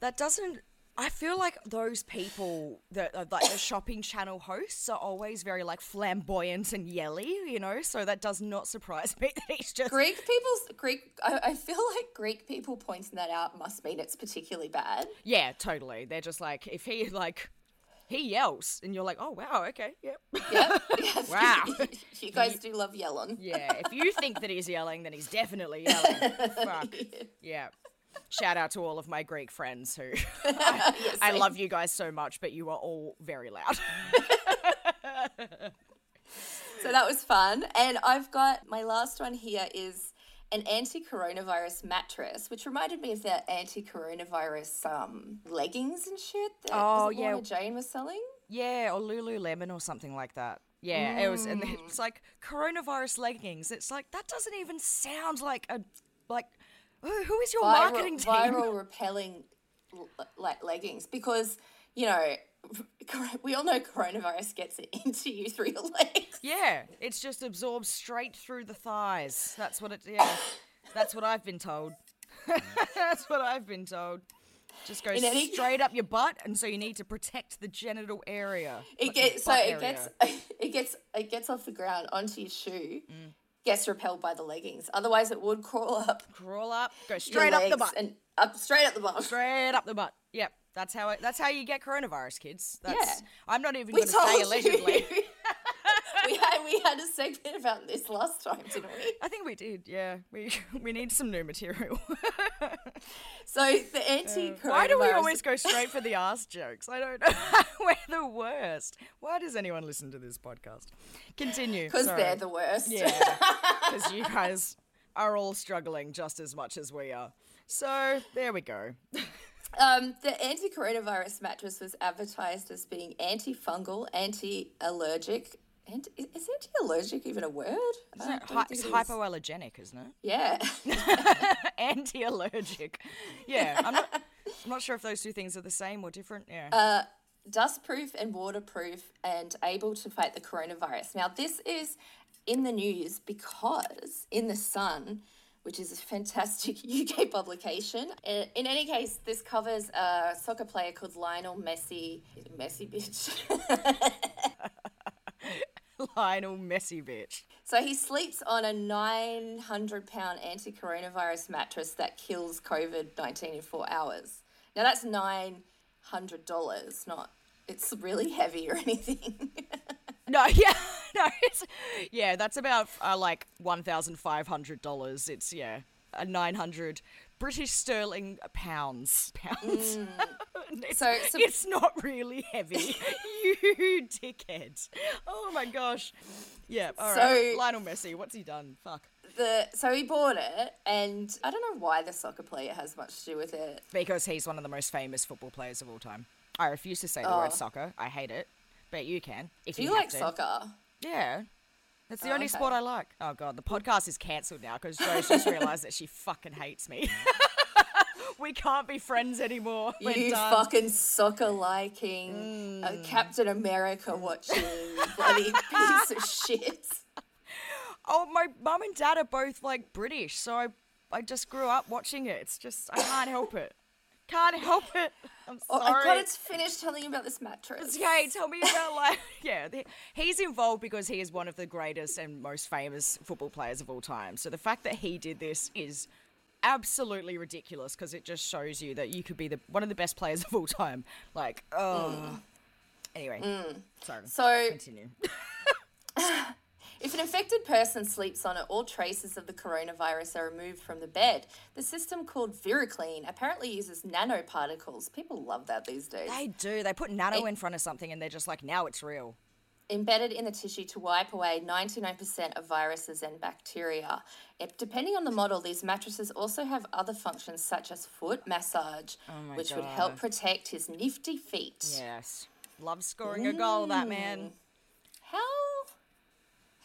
That doesn't. I feel like those people that are like the shopping channel hosts are always very like flamboyant and yelly, you know. So that does not surprise me that he's just Greek people's Greek. I, I feel like Greek people pointing that out must mean it's particularly bad. yeah, totally. They're just like if he like he yells and you're like, oh wow, okay, yep, Yep. yep. Wow. you guys do love yelling. yeah. If you think that he's yelling, then he's definitely yelling. Fuck, yeah. Shout out to all of my Greek friends who I same. love you guys so much, but you are all very loud. So that was fun. And I've got my last one here is an anti-coronavirus mattress, which reminded me of the anti-coronavirus um, leggings and shit that Oh, yeah. Lorna Jane was selling. Yeah, or Lululemon or something like that. Yeah, it was, and it's like coronavirus leggings. It's like that doesn't even sound like a like. Who who is your marketing team? viral repelling like leggings because you know we all know coronavirus gets it into you through your legs. Yeah, it's just absorbed straight through the thighs. That's what it. Yeah, that's what I've been told. that's what I've been told. Just goes any- straight up your butt, and so you need to protect the genital area. It gets so it area. gets it gets it gets off the ground onto your shoe, Mm. gets repelled by the leggings. Otherwise, it would crawl up Crawl up, go straight up the butt. and up straight up the butt. Straight up the butt. Yep. That's how it, that's how you get coronavirus, kids. That's, Yeah. I'm not even We going to say allegedly. we had we had a segment about this last time, didn't we? I think we did. Yeah. We we need some new material. So the anti-coronavirus. Why do we always go straight for the ass jokes? I don't know. We're the worst. Why does anyone listen to this podcast? Continue. Because they're the worst. Yeah. Because you guys are all struggling just as much as we are. So there we go. Um, the anti-coronavirus mattress was advertised as being antifungal, anti-allergic. Anti- is anti-allergic even a word? I don't Hy- it's it is. hypoallergenic, isn't it? Yeah. Anti-allergic. Yeah. I'm not. I'm not sure if those two things are the same or different. Yeah. Uh, Dustproof and waterproof and able to fight the coronavirus. Now, this is in the news because in The Sun, which is a fantastic UK publication, in any case, this covers a soccer player called Lionel Messi. Messi bitch. Lionel Messi bitch. So he sleeps on a 900 pound anti coronavirus mattress that kills COVID 19 in four hours. Now that's $900, not, it's really heavy or anything. No, yeah, no, it's yeah. That's about uh, like one thousand five hundred dollars. It's yeah, a nine hundred British sterling pounds. Pounds. it's, So- so- it's not really heavy. you dickhead. Oh my gosh. Yeah. All right. So- Lionel Messi. What's he done? Fuck. the So he bought it, and I don't know why the soccer player has much to do with it. Because he's one of the most famous football players of all time. I refuse to say the word soccer. I hate it. But you can if Do you, you like soccer? Yeah. That's the Oh, only okay. sport I like. Oh god, the podcast is cancelled now because Joe's just realised that she fucking hates me. we can't be friends anymore. We're you done. fucking soccer liking, uh, Captain America watching, bloody piece of shit. Oh, my mum and dad are both like British, so I, I just grew up watching it. It's just I can't help it. Can't help it. I'm Oh. I got to finish telling you about this mattress. Okay, tell me about like yeah. The, he's involved because he is one of the greatest and most famous football players of all time. So the fact that he did this is absolutely ridiculous because it just shows you that you could be the one of the best players of all time. Like, oh. Anyway, mm. sorry. So Continue. If an infected person sleeps on it, all traces of the coronavirus are removed from the bed. The system called ViraClean apparently uses nanoparticles. People love that these days. They do. They put nano in front of something and they're just like, now it's real. Embedded in the tissue to wipe away 99% of viruses and bacteria. If, depending on the model, these mattresses also have other functions such as foot massage, oh my which would help protect his nifty feet. Yes. Love scoring a goal, that man. How?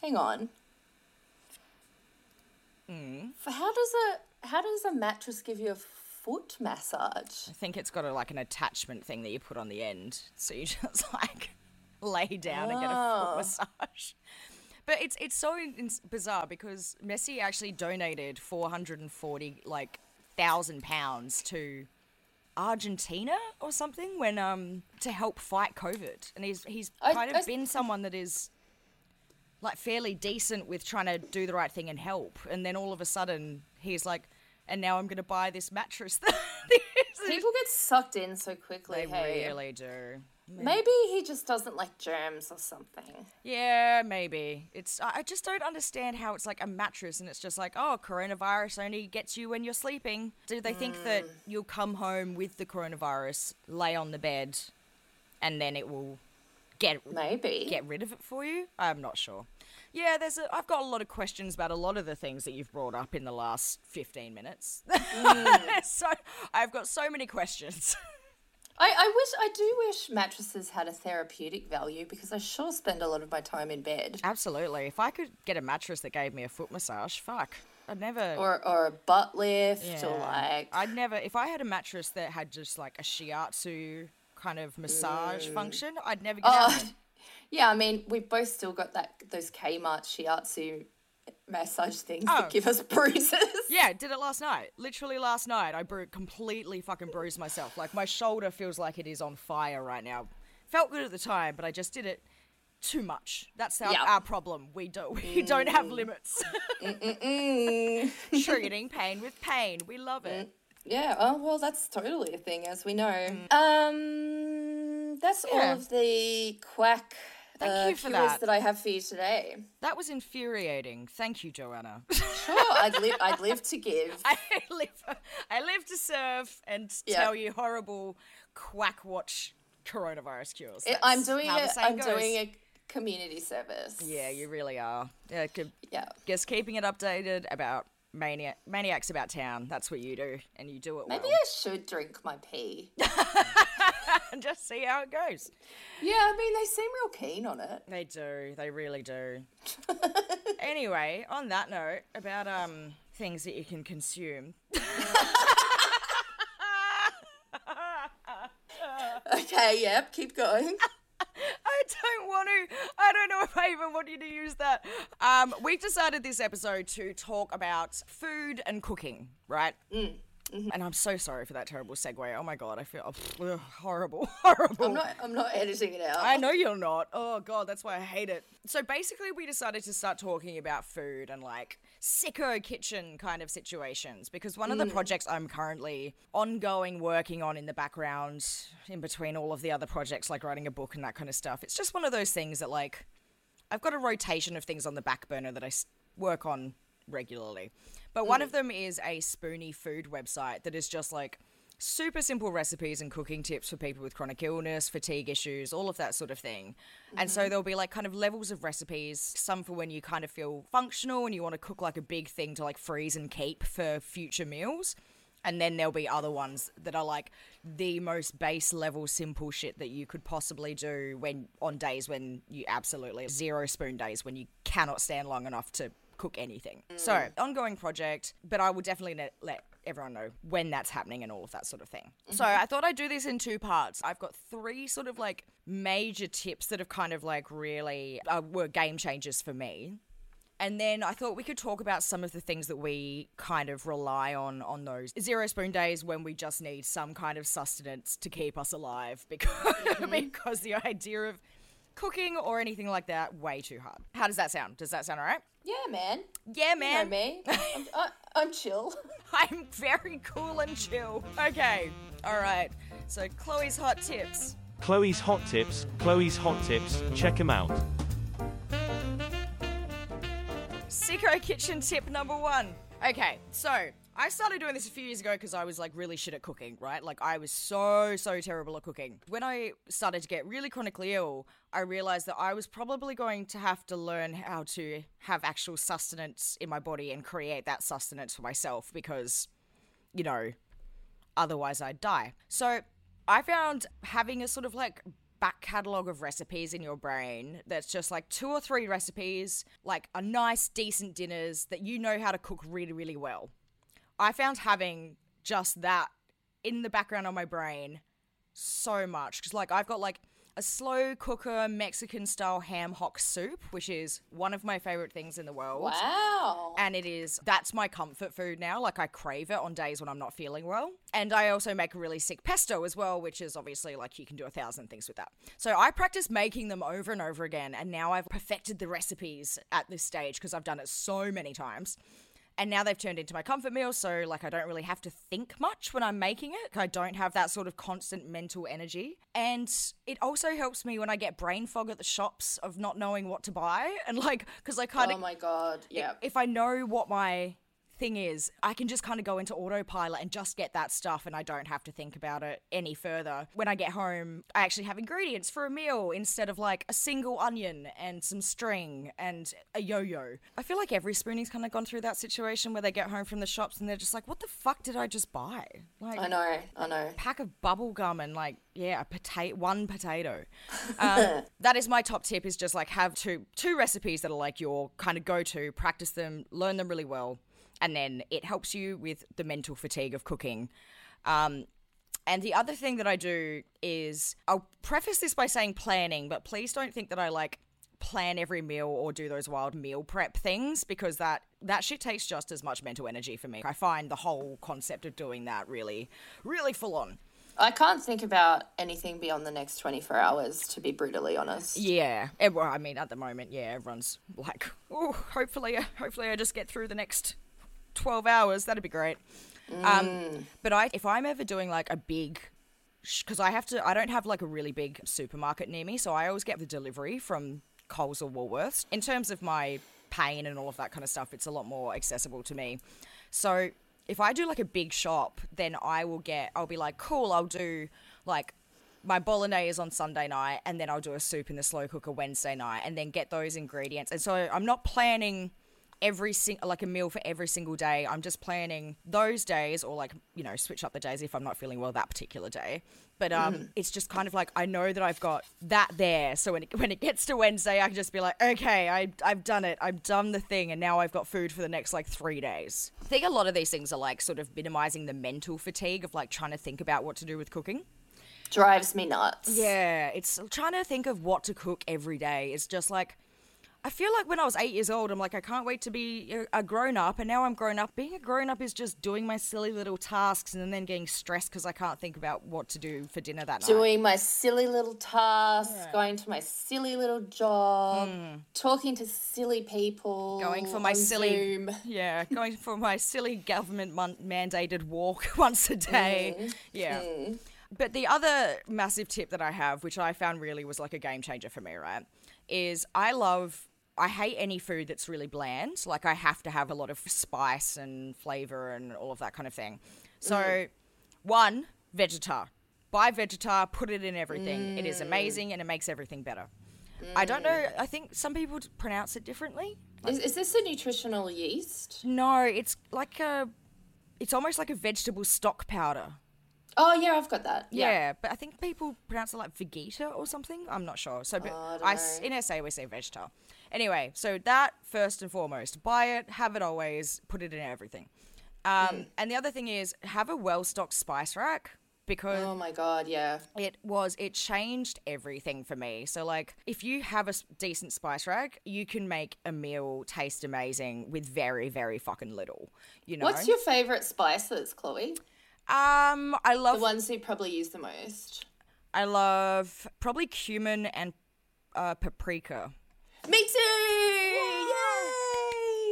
Hang on. For how does a how does a mattress give you a foot massage? I think it's got a, like an attachment thing that you put on the end, so you just like lay down and get a Oh. foot massage. But it's it's so bizarre because Messi actually donated four hundred and forty like thousand pounds to Argentina or something when um to help fight COVID, and he's he's I- kind I- of been someone that is like fairly decent with trying to do the right thing and help, and then all of a sudden he's like, and now I'm gonna buy this mattress. People get sucked in so quickly. they hey. really do. Maybe he just doesn't like germs or something. Yeah, maybe. It's I just don't understand how it's like a mattress and it's just like, oh, coronavirus only gets you when you're sleeping. Do they think that Mm. you'll come home with the coronavirus, lay on the bed, and then it will get Maybe. get rid of it for you? I'm not sure. Yeah, there's a, I've got a lot of questions about a lot of the things that you've brought up in the last 15 minutes. Mm. so I've got so many questions. I, I wish I do wish mattresses had a therapeutic value because I sure spend a lot of my time in bed. Absolutely. If I could get a mattress that gave me a foot massage, fuck. I'd never Or or a butt lift yeah. or like I'd never if I had a mattress that had just like a shiatsu kind of massage function, I'd never get out. Mm. Oh, yeah, I mean, we've both still got that those Kmart shiatsu massage things Oh. that give us bruises. Yeah, did it last night. Literally last night, I bru- completely fucking bruised myself. Like my shoulder feels like it is on fire right now. Felt good at the time, but I just did it too much. That's our, Yep. our problem. We don't we don't have limits. Mm. Treating pain with pain. We love it. Yeah, oh well, that's totally a thing, as we know. Um, that's Mm. Yeah. all of the quack Thank uh, you for cures that. that I have for you today. That was infuriating. Thank you, Joanna. Sure, I'd live. I'd live to give. I live I live to serve and Yeah. tell you horrible quack watch coronavirus cures. I- I'm doing how the a. saying I'm goes. doing a community service. Yeah, you really are. Yeah, c- Yeah. just keeping it updated about maniac maniacs about town. That's what you do, and you do it Maybe well. I should drink my pee. and just see how it goes. yeah, I mean they seem real keen on it. They do. They really do. anyway, on that note, about um things that you can consume. Okay, yep, keep going. I don't want to. I don't know if I even want you to use that. Um, we've decided this episode to talk about food and cooking, right? Mm-hmm. And I'm so sorry for that terrible segue. Oh my god, I feel oh, ugh, horrible, horrible. I'm not. I'm not editing it out. I know you're not. Oh god, that's why I hate it. So basically, we decided to start talking about food and like sicko kitchen kind of situations because one of the mm. projects I'm currently ongoing working on in the background, in between all of the other projects like writing a book and that kind of stuff. It's just one of those things that like I've got a rotation of things on the back burner that I work on regularly. But one of mm. them is a spoony food website that is just like super simple recipes and cooking tips for people with chronic illness, fatigue issues, all of that sort of thing. And so mm-hmm. there'll be like kind of levels of recipes, some for when you kind of feel functional and you want to cook like a big thing to like freeze and keep for future meals. And then there'll be other ones that are like the most base level simple shit that you could possibly do when on days when you absolutely zero spoon days when you cannot stand long enough to cook anything. Mm. So, ongoing project, but I will definitely let, let everyone know when that's happening and all of that sort of thing. So, mm-hmm. I thought I'd do this in two parts. I've got three sort of like major tips that have kind of like really uh, were game changers for me. And then I thought we could talk about some of the things that we kind of rely on on those zero spoon days when we just need some kind of sustenance to keep us alive because mm-hmm. because the idea of cooking or anything like that way too hard. How does that sound? Does that sound all right? Yeah, man. Yeah, man. You know man. me. I'm, I, I'm chill. I'm very cool and chill. Okay. All right. So Chloe's hot tips. Chloe's Hot Tips, Chloe's Hot Tips, check them out. Sicko kitchen tip number one. Okay, so I started doing this a few years ago because I was like really shit at cooking, right? Like I was so, so terrible at cooking. When I started to get really chronically ill, I realized that I was probably going to have to learn how to have actual sustenance in my body and create that sustenance for myself because, you know, otherwise I'd die. So I found having a sort of like back catalogue of recipes in your brain that's just like two or three recipes, like a nice, decent dinners that you know how to cook really, really well. I found having just that in the background of my brain so much because like I've got like a slow cooker Mexican style ham hock soup, which is one of my favorite things in the world. Wow. And it is, that's my comfort food now. Like, I crave it on days when I'm not feeling well. And I also make a really sick pesto as well, which is obviously like you can do a thousand things with that. So I practice making them over and over again. And now I've perfected the recipes at this stage because I've done it so many times. And now they've turned into my comfort meal, so like I don't really have to think much when I'm making it. I don't have that sort of constant mental energy. And it also helps me when I get brain fog at the shops of not knowing what to buy. And like, because I kind of. Oh my god. Yeah. if I know what my thing is, I can just kind of go into autopilot and just get that stuff and I don't have to think about it any further. When I get home, I actually have ingredients for a meal instead of like a single onion and some string and a yo yo. I feel like every spoonie's kind of gone through that situation where they get home from the shops and they're just like, what the fuck did I just buy? Like, I know. I know. pack of bubble gum and like yeah a potato one potato um, that is my top tip is just like have two two recipes that are like your kind of go-to practice them learn them really well and then it helps you with the mental fatigue of cooking um, and the other thing that I do is I'll preface this by saying planning, but please don't think that I like plan every meal or do those wild meal prep things because that that shit takes just as much mental energy for me. I find the whole concept of doing that really really full on. I can't think about anything beyond the next 24 hours, to be brutally honest. Yeah. Eh, Well, I mean, at the moment, yeah, everyone's like, oh, hopefully, hopefully, I just get through the next twelve hours. That'd be great. Um, but I, if I'm ever doing like a big, because I have to, I don't have like a really big supermarket near me, so I always get the delivery from Coles or Woolworths. In terms of my pain and all of that kind of stuff, it's a lot more accessible to me. So if I do like a big shop, then I will get, I'll be like, cool, I'll do like my bolognese on Sunday night, and then I'll do a soup in the slow cooker Wednesday night, and then get those ingredients. And so I'm not planning every single like a meal for every single day. I'm just planning those days, or like you know, switch up the days if I'm not feeling well that particular day. But um, it's just kind of like I know that I've got that there, so when it, when it gets to Wednesday, I can just be like, okay, I I've done it, I've done the thing, and now I've got food for the next like three days. I think a lot of these things are like sort of minimizing the mental fatigue of like trying to think about what to do with cooking. Drives me nuts. Yeah, it's trying to think of what to cook every day. It's just like I feel like when I was eight years old, I'm like, I can't wait to be a- grown up, and now I'm grown up. Being a grown up is just doing my silly little tasks and then getting stressed because I can't think about what to do for dinner that night. Doing my silly little tasks, going to my silly little job, talking to silly people. Going for my silly, Zoom. yeah, going for my silly government mon- mandated walk once a day. Mm. Yeah. But the other massive tip that I have, which I found really was like a game changer for me, right, is I love. I hate any food that's really bland. Like I have to have a lot of spice and flavor and all of that kind of thing. So, one, Vegetar. Buy Vegetar, put it in everything. It is mm. amazing and it makes everything better. I don't know. I think some people pronounce it differently. Is, is this a nutritional yeast? No, it's like a. It's almost like a vegetable stock powder. Oh yeah, I've got that. Yeah, Yeah. but I think people pronounce it like Vegeta or something. I'm not sure. So, but Oh, I I in SA we say Vegetar. Anyway, so that first and foremost, buy it, have it always, put it in everything. Um, Mm. And the other thing is have a well stocked spice rack because Oh my god, yeah. it was it changed everything for me so like if you have a decent spice rack you can make a meal taste amazing with very very fucking little you know What's your favorite spices, Chloe? Um i love The ones you probably use the most. i love probably cumin and uh, paprika Me too!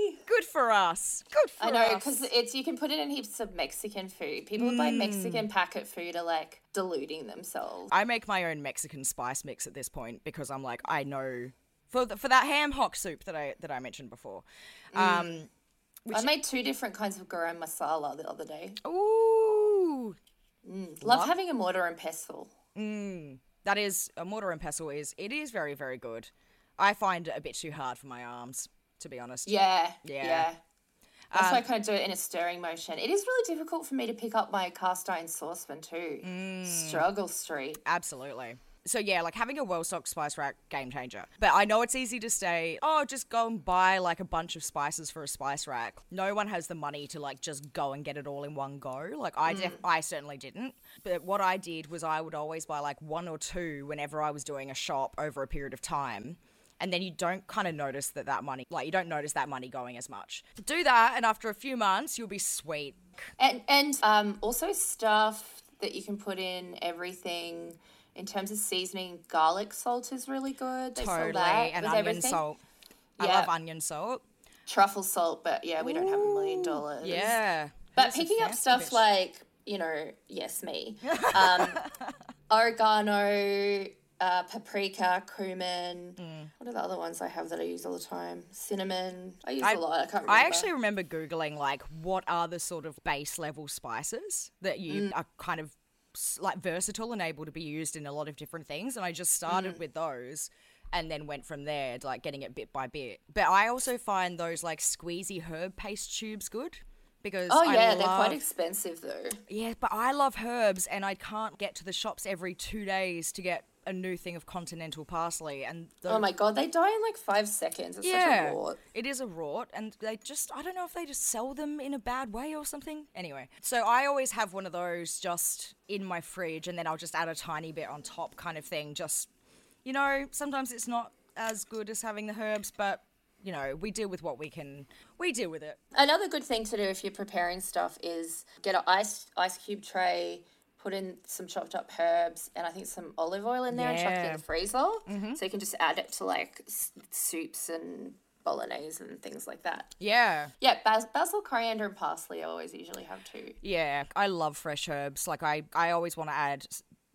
Yay! good for us good for us. I know, because it's you can put it in heaps of Mexican food. People who buy Mexican packet food are like diluting themselves. i make my own mexican spice mix at this point because i'm like i know for the, for that ham hock soup that i that i mentioned before um I made two different kinds of garam masala the other day. ooh Mm, love having a mortar and pestle. Mm, that is a mortar and pestle is it is very very good. I find it a bit too hard for my arms, to be honest. Yeah, Yeah. yeah. That's why I um, kind of do it in a stirring motion. It is really difficult for me to pick up my cast iron saucepan too. Mm. Struggle street. Absolutely. So yeah, like having a well-stocked spice rack, game changer. But I know it's easy to say, oh, just go and buy like a bunch of spices for a spice rack. No one has the money to like just go and get it all in one go. Like I, def- I certainly didn't. But what I did was I would always buy like one or two whenever I was doing a shop over a period of time. And then you don't kind of notice that that money, like you don't notice that money going as much. Do that, and after a few months, you'll be sweet. And and um, also stuff that you can put in everything. In terms of seasoning, garlic salt is really good. They Totally, and onion everything. salt. I Yeah. love onion salt. Truffle salt, but yeah, we don't have a million dollars. Yeah. But That's picking up stuff bitch. like, you know, yes, me, um, oregano, uh, paprika, cumin. What are the other ones I have that I use all the time? Cinnamon. I use a lot. I can't remember. I actually remember Googling, like, what are the sort of base level spices that you Mm. are kind of like versatile and able to be used in a lot of different things. And I just started Mm. with those and then went from there, like getting it bit by bit. But I also find those like squeezy herb paste tubes good. Because Oh I yeah, they're quite expensive though. Yeah, but I love herbs, and I can't get to the shops every two days to get a new thing of continental parsley. And Oh my god, they die in like five seconds. It's yeah, such a rot. it is a rort, and they just—I don't know if they just sell them in a bad way or something. Anyway, so I always have one of those just in my fridge, and then I'll just add a tiny bit on top, kind of thing. Just, you know, sometimes it's not as good as having the herbs, but you know, we deal with what we can. We deal with it. Another good thing to do if you're preparing stuff is get an ice ice cube tray, put in some chopped up herbs and I think some olive oil in there and chuck it in the freezer. Mm-hmm. So you can just add it to like s- soups and bolognese and things like that. Yeah. Yeah, bas- basil, coriander, and parsley I always usually have too. Yeah, I love fresh herbs. Like I, I always want to add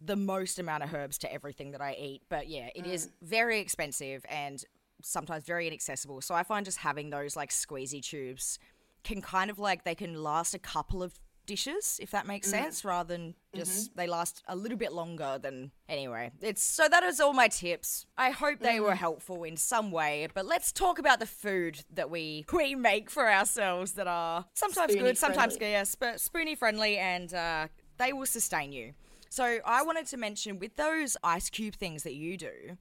the most amount of herbs to everything that I eat. But yeah, it is mm. very expensive and sometimes very inaccessible. So I find just having those like squeezy tubes can kind of like they can last a couple of dishes if that makes mm-hmm. sense rather than mm-hmm. just they last a little bit longer than anyway. It's so that is all my tips. I hope they were mm-hmm. helpful in some way but let's talk about the food that we we make for ourselves that are sometimes Spoony good sometimes friendly. yes but spoony friendly and uh, they will sustain you. So i wanted to mention with those ice cube things that you do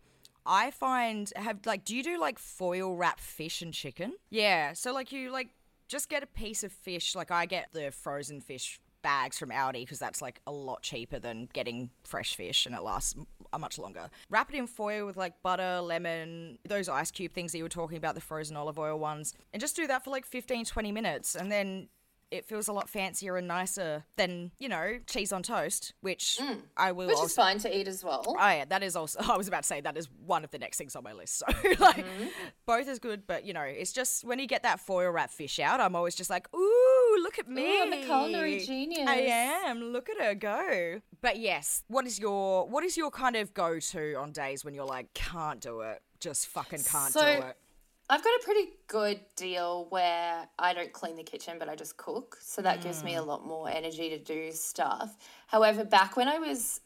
I find have like do you do like foil wrap fish and chicken? Yeah, so like you like just get a piece of fish like I get the frozen fish bags from Aldi because that's like a lot cheaper than getting fresh fish and it lasts a much longer. Wrap it in foil with like butter, lemon, those ice cube things that you were talking about, the frozen olive oil ones, and just do that for like 15 20 minutes and then it feels a lot fancier and nicer than, you know, cheese on toast, which mm. I will Which also is fine to eat as well. Oh yeah, that is also. I was about to say that is one of the next things on my list. So like, mm-hmm. both is good, but you know, it's just when you get that foil wrap fish out, I'm always just like, ooh, look at me, I'm a culinary genius. I am. Look at her go. But yes, what is your what is your kind of go to on days when you're like, can't do it, just fucking can't So- do it. I've got a pretty good deal where I don't clean the kitchen, but I just cook. So that gives me a mm. lot more energy to do stuff. However, back when I was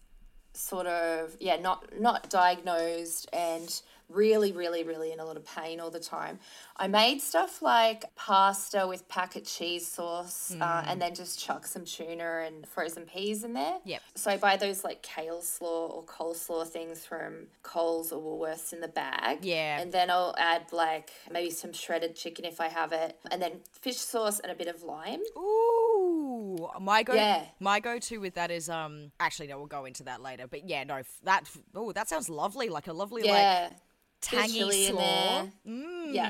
sort of yeah not not diagnosed and really really really in a lot of pain all the time. I made stuff like pasta with packet cheese sauce uh, and then just chuck some tuna and frozen peas in there. Yep. so i buy those like kale slaw or coleslaw things from coles or woolworths in the bag. Yeah. and then i'll add like maybe some shredded chicken if i have it and then fish sauce and a bit of lime. Ooh, my go Yeah. my go to with that is um actually no we'll go into that later but yeah no that oh that sounds lovely like a lovely like yeah. of tangy slaw. Mm, yeah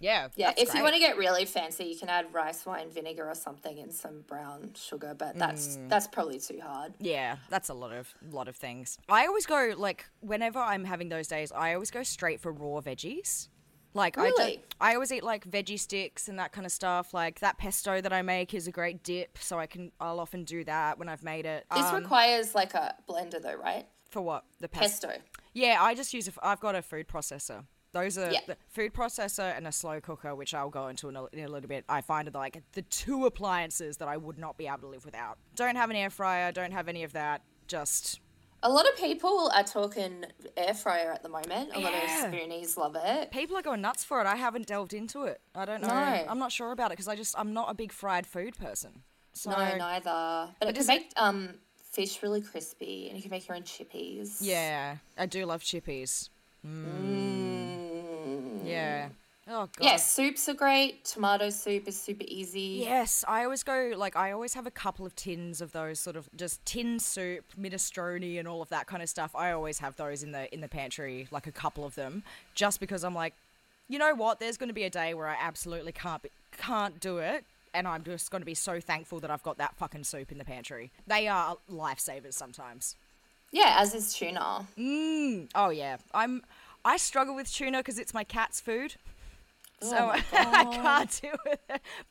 yeah Yeah, if you want to get really fancy, you can add rice wine vinegar or something and some brown sugar, but that's Mm. that's probably too hard. Yeah, that's a lot of lot of things. I always go like whenever I'm having those days, I always go straight for raw veggies. Like I don't, I always eat like veggie sticks and that kind of stuff. Like that pesto that I make is a great dip, so I can I'll often do that when I've made it. This Um, requires like a blender though, right? for what the pesto? Pesto. Yeah, I just use A, I've got a food processor. Those are Yeah. the food processor and a slow cooker, which I'll go into in a, in a little bit. I find are like the two appliances that I would not be able to live without. Don't have an air fryer. Don't have any of that. Just A lot of people are talking air fryer at the moment. A lot of spoonies love it. people are going nuts for it. I haven't delved into it. I don't know. No. I'm not sure about it because I just I'm not a big fried food person. So No, neither. But, it does can it- make um fish really crispy, and you can make your own chippies. yeah, I do love chippies. Mm. Yeah. Oh god. Yeah, soups are great. Tomato soup is super easy. Yes, I always go like I always have a couple of tins of those sort of just tin soup, minestrone, and all of that kind of stuff. I always have those in the in the pantry, like a couple of them, just because I'm like, you know what? There's going to be a day where I absolutely can't be, can't do it, and I'm just going to be so thankful that I've got that fucking soup in the pantry. They are lifesavers sometimes. Yeah, as is tuna. Mm. Oh yeah, I'm. I struggle with tuna because it's my cat's food. So Oh I can't do it.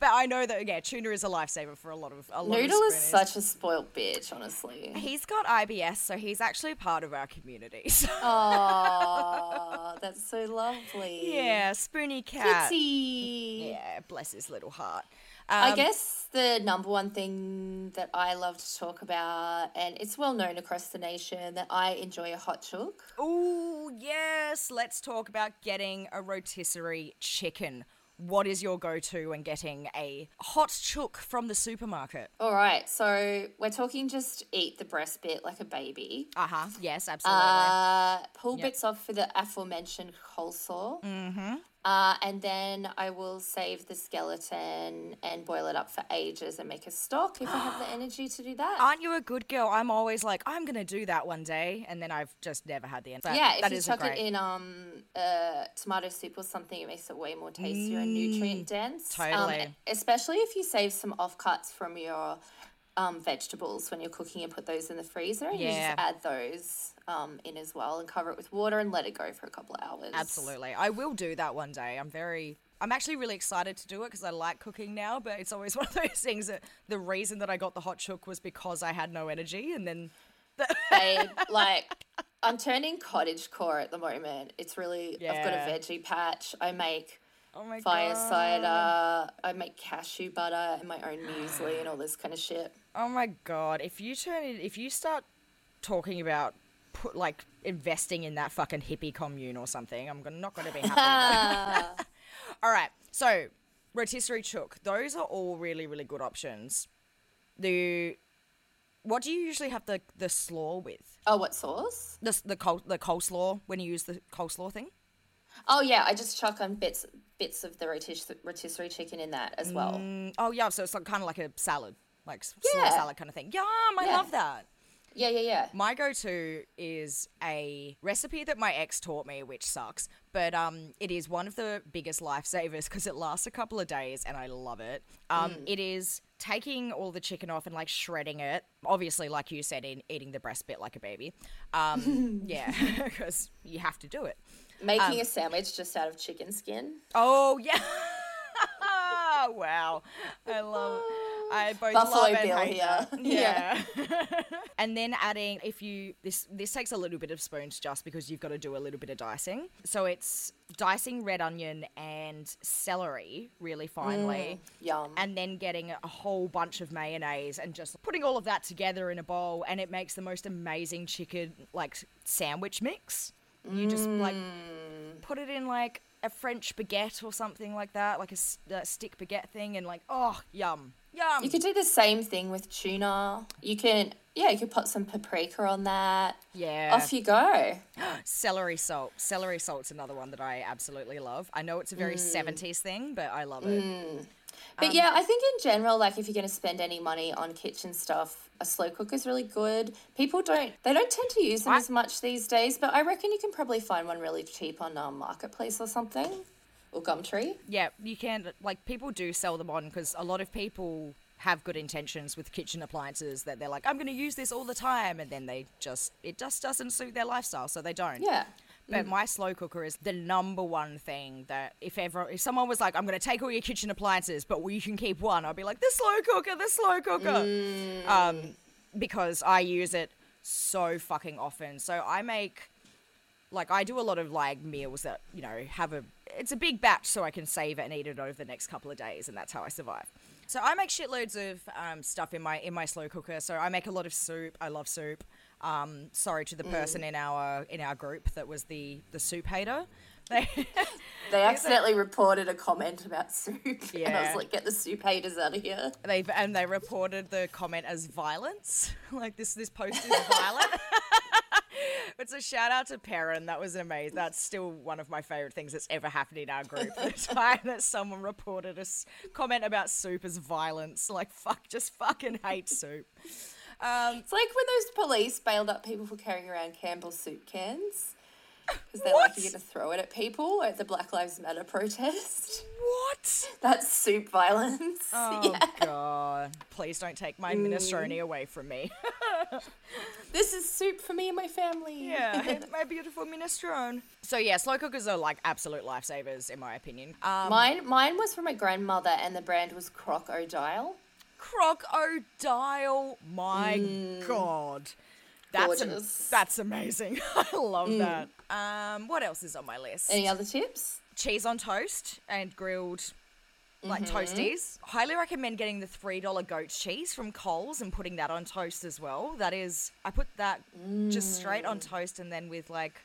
But I know that yeah, tuna is a lifesaver for a lot of a lot Noodle of is such a spoilt bitch, honestly. He's got IBS, so he's actually part of our community. Oh, that's so lovely. yeah, spoony cat. Kitty. Yeah, bless his little heart. I Um, guess the number one thing that I love to talk about, and it's well known across the nation, that I enjoy a hot chook. Oh, yes. Let's talk about getting a rotisserie chicken. What is your go-to when getting a hot chook from the supermarket? All right, so we're talking just eat the breast bit like a baby. Uh huh. Yes, absolutely. Uh, pull bits off for the aforementioned coleslaw. Mm-hmm. Uh, and then I will save the skeleton and boil it up for ages and make a stock if I have the energy to do that. Aren't you a good girl? I'm always like, I'm gonna do that one day, and then I've just never had the answer. yeah, if that you chuck great. it in um uh, tomato soup or something, it makes it way more tastier and nutrient dense. Um, totally. especially if you save some offcuts from your um, vegetables when you're cooking and put those in the freezer. And you just add those um, in as well and cover it with water and let it go for a couple of hours. Absolutely. I will do that one day. I'm very I'm actually really excited to do it because I like cooking now, but it's always one of those things that the reason that I got the hot chook was because I had no energy and then Babe, like I'm turning cottage core at the moment. It's really I've got a veggie patch. I make oh my fire god. cider. I make cashew butter and my own muesli and all this kind of shit. Oh my god, if you turn it if you start talking about put like investing in that fucking hippie commune or something, I'm not going to be happy. all right, so rotisserie chook. Those are all really really good options. The what do you usually have the the slaw with? Oh, what sauce? The the col- the coleslaw when you use the coleslaw thing. Oh yeah, I just chuck on bits bits of the rotis- rotisserie chicken in that as well. Mm, oh yeah, so it's like, kind of like a salad, like Yeah. salad kind of thing. Yum, I Yeah. love that. Yeah, yeah, yeah. My go-to is a recipe that my ex taught me, which sucks, but um, it is one of the biggest lifesavers because it lasts a couple of days and I love it. Um, It is taking all the chicken off and like shredding it. Obviously, like you said, in eating the breast bit like a baby. Um, yeah, because you have to do it. Making a sandwich just out of chicken skin. Oh yeah. wow. I love I both Buffalo love and hate here. that. Yeah. and then adding if you this this takes a little bit of spoons just because you've got to do a little bit of dicing. So it's dicing red onion and celery really finely. Mm, yum. And then getting a whole bunch of mayonnaise and just putting all of that together in a bowl and it makes the most amazing chicken like sandwich mix. You just like mm. put it in like a French baguette or something like that, like a, stick baguette thing, and like, oh, yum, yum. You could do the same thing with tuna. You can, yeah, you could put some paprika on that. yeah. Off you go. Celery salt. Celery salt's another one that I absolutely love. I know it's a very mm. 70s thing, but I love it. Mm. But um, yeah, I think in general, like if you're going to spend any money on kitchen stuff, a slow cooker is really good. People don't, they don't tend to use them as much these days, but I reckon you can probably find one really cheap on um, Marketplace or something. Or Gumtree. Yeah, you can, like, people do sell them on because a lot of people have good intentions with kitchen appliances that they're like, I'm going to use this all the time, and then they just, it just doesn't suit their lifestyle, so they don't. Yeah. But my slow cooker is the number one thing that if ever if someone was like, I'm gonna take all your kitchen appliances, but you can keep one, I'd be like, the slow cooker, the slow cooker, um, because I use it so fucking often. So I make like I do a lot of like meals that you know have a it's a big batch so I can save it and eat it over the next couple of days, and that's how I survive. So I make shitloads of um, stuff in my in my slow cooker. So I make a lot of soup. I love soup. Um, sorry to the person in our in our group that was the the soup hater. They, They accidentally reported a comment about soup. And I Yeah. was like, get the soup haters out of here. they and they reported the comment as violence. Like this this post is violent. It's a shout out to Perrin. That was amazing. That's still one of my favorite things that's ever happened in our group. The time that someone reported a comment about soup as violence. Like, fuck, just fucking hate soup. It's like when those police bailed up people for carrying around Campbell soup cans. Because they're like, you're going to throw it at people at the Black Lives Matter protest. What? That's soup violence. Oh, yeah. God. Please don't take my minestrone away from me. This is soup for me and my family. yeah, my beautiful minestrone. So, yeah, slow cookers are like absolute lifesavers, in my opinion. Um, Mine, mine was from my grandmother, and the brand was Crocodile. Crocodile. My mm. God. That's, am- that's amazing. I love mm. that. Um, what else is on my list? Any other tips? Cheese on toast and grilled like mm-hmm. toasties. Highly recommend getting the three dollar goat cheese from Coles and putting that on toast as well. That is, I put that just straight on mm. toast and then with like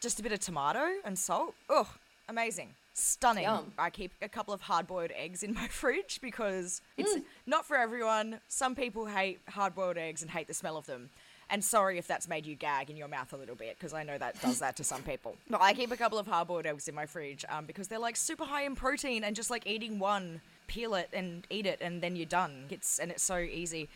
just a bit of tomato and salt. Oh, amazing. Stunning. Yum. I keep a couple of hard boiled eggs in my fridge because it's not for everyone. Some people hate hard boiled eggs and hate the smell of them. And sorry if that's made you gag in your mouth a little bit because I know that does that to some people. But I keep a couple of hard boiled eggs in my fridge um, because they're like super high in protein and just like eating one, peel it and eat it and then you're done. It's and it's so easy.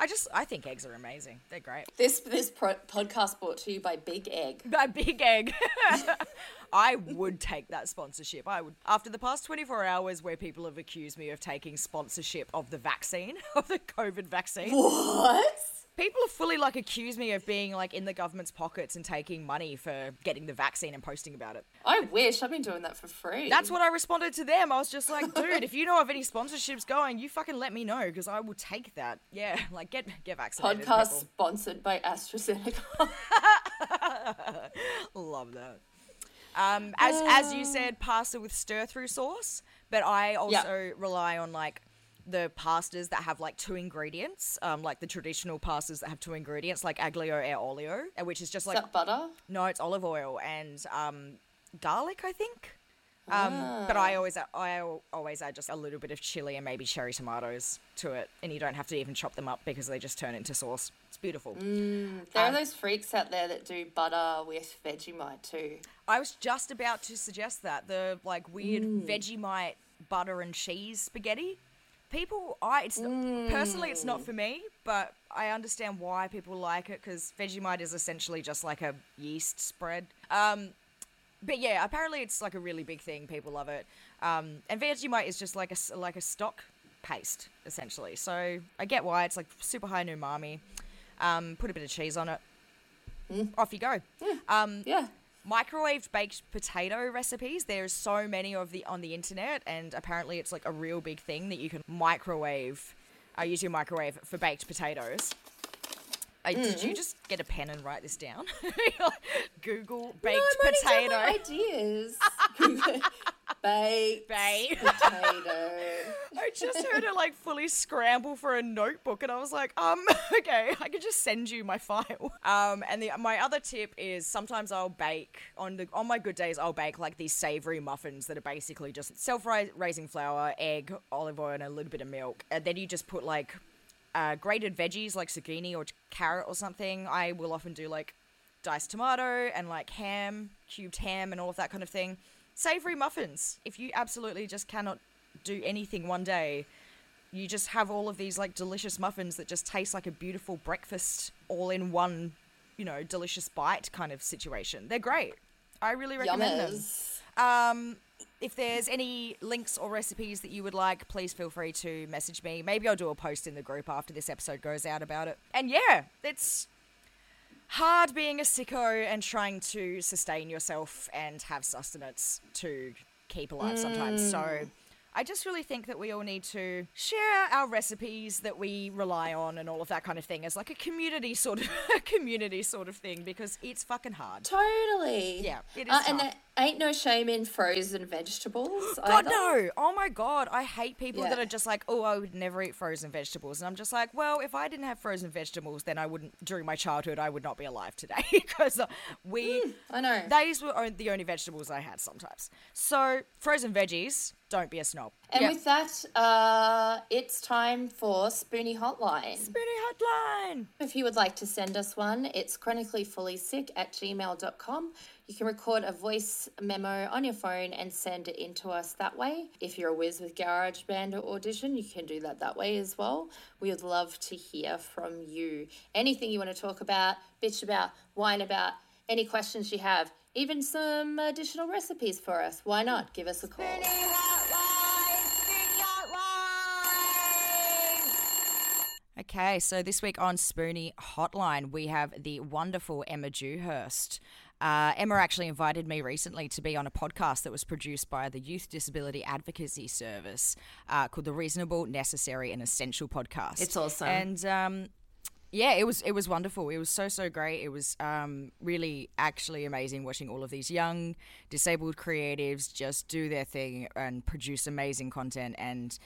I just I think eggs are amazing. They're great. This this pro- podcast brought to you by Big Egg. By big egg. I would take that sponsorship. I would. After the past 24 hours where people have accused me of taking sponsorship of the vaccine, of the COVID vaccine. What? People have fully like accused me of being like in the government's pockets and taking money for getting the vaccine and posting about it. I wish I've been doing that for free. That's what I responded to them. I was just like, dude, if you know of any sponsorships going, you fucking let me know because I will take that. Yeah, like get get vaccinated. podcast people. sponsored by AstraZeneca. Love that. Um, as as you said, pasta with stir through sauce, but I also rely on like the pastas that have like two ingredients, um, like the traditional pastas that have two ingredients, like aglio e olio, uh, which is just Is like that butter? no, it's olive oil and um, garlic, I think. Um, But I ah. always I always add just a little bit of chili and maybe cherry tomatoes to it, and you don't have to even chop them up because they just turn into sauce. It's beautiful. Mm, there are um, those freaks out there that do butter with Vegemite too. I was just about to suggest that the like weird mm. Vegemite butter and cheese spaghetti. People, I it's mm. personally it's not for me, but I understand why people like it because Vegemite is essentially just like a yeast spread. Um, but yeah, apparently it's like a really big thing. People love it. Um, and Vegemite is just like a like a stock paste essentially. So I get why it's like super high in umami. Um, put a bit of cheese on it. Off you go. Um, Yeah. microwave baked potato recipes there's so many of the on the internet and apparently it's like a real big thing that you can microwave uh, use your microwave for baked potatoes uh, did you just get a pen and write this down google baked no, potato ideas. Baked Baked. potato. I just heard her like fully scramble for a notebook, and I was like, um, okay, I could just send you my file. Um, and the my other tip is sometimes I'll bake on the on my good days I'll bake like these savory muffins that are basically just self-raising flour, egg, olive oil, and a little bit of milk, and then you just put like uh, grated veggies like zucchini or carrot or something. I will often do like diced tomato and like ham, cubed ham, and all of that kind of thing. Savory muffins. If you absolutely just cannot do anything one day, you just have all of these like delicious muffins that just taste like a beautiful breakfast all in one, you know, delicious bite kind of situation. They're great. I really recommend them. Um, if there's any links or recipes that you would like, please feel free to message me. Maybe I'll do a post in the group after this episode goes out about it. And yeah, it's hard being a sicko and trying to sustain yourself and have sustenance to keep alive sometimes. So I just really think that we all need to share our recipes that we rely on and all of that kind of thing as like a community sort of a community sort of thing because it's fucking hard. Totally. Yeah, It is. Uh, and tough. Ain't no shame in frozen vegetables. God either. no! Oh my god, I hate people that are just like, oh, I would never eat frozen vegetables, and I'm just like, well, if I didn't have frozen vegetables, then I wouldn't. During my childhood, I would not be alive today because we. I know. These were the only vegetables I had sometimes. So frozen veggies, don't be a snob. And Yep. with that, uh, it's time for Spoonie Hotline. Spoonie hotline. If you would like to send us one, it's chronicallyfullysick at gmail.com. You can record a voice memo on your phone and send it in to us that way. If you're a whiz with GarageBand or Audition, you can do that that way as well. We would love to hear from you. Anything you want to talk about, bitch about, whine about, any questions you have, even some additional recipes for us. Why not? Give us a call. Okay, so this week on Spoonie Hotline, we have the wonderful Emma Dewhurst. Uh, Emma actually invited me recently to be on a podcast that was produced by the Youth Disability Advocacy Service uh, called the Reasonable, Necessary, and Essential Podcast. It's awesome. And um, yeah, it was it was wonderful. It was so so great. It was um, really actually amazing watching all of these young disabled creatives just do their thing and produce amazing content and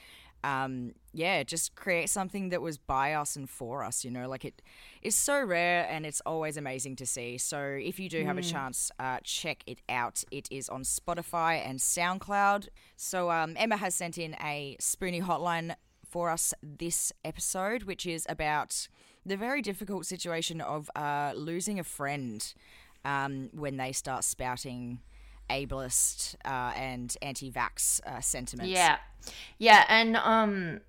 um, yeah, just create something that was by us and for us. You know, like it is so rare and it's always amazing to see. So if you do have a chance, uh, check it out. It is on Spotify and SoundCloud. So um, Emma has sent in a Spoonie hotline for us this episode, which is about the very difficult situation of uh, losing a friend um, when they start spouting ableist uh, and anti-vax uh, sentiments. Yeah. Yeah, and um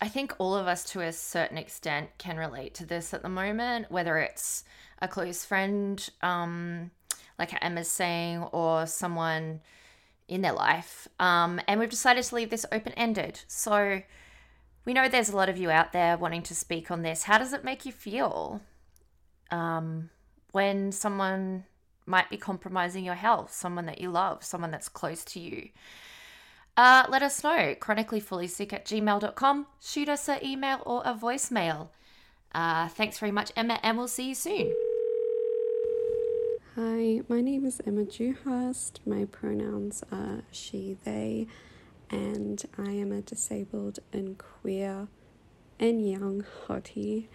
I think all of us to a certain extent can relate to this at the moment, whether it's a close friend um like Emma's saying, or someone in their life. Um, and we've decided to leave this open ended. So we know there's a lot of you out there wanting to speak on this. How does it make you feel um, when someone might be compromising your health, someone that you love, someone that's close to you? Uh, let us know. Chronicallyfullysick at gmail.com. Shoot us an email or a voicemail. Uh, thanks very much, Emma, and we'll see you soon. Hi, my name is Emma Dewhurst. My pronouns are she, they, and I am a disabled and queer and young hottie.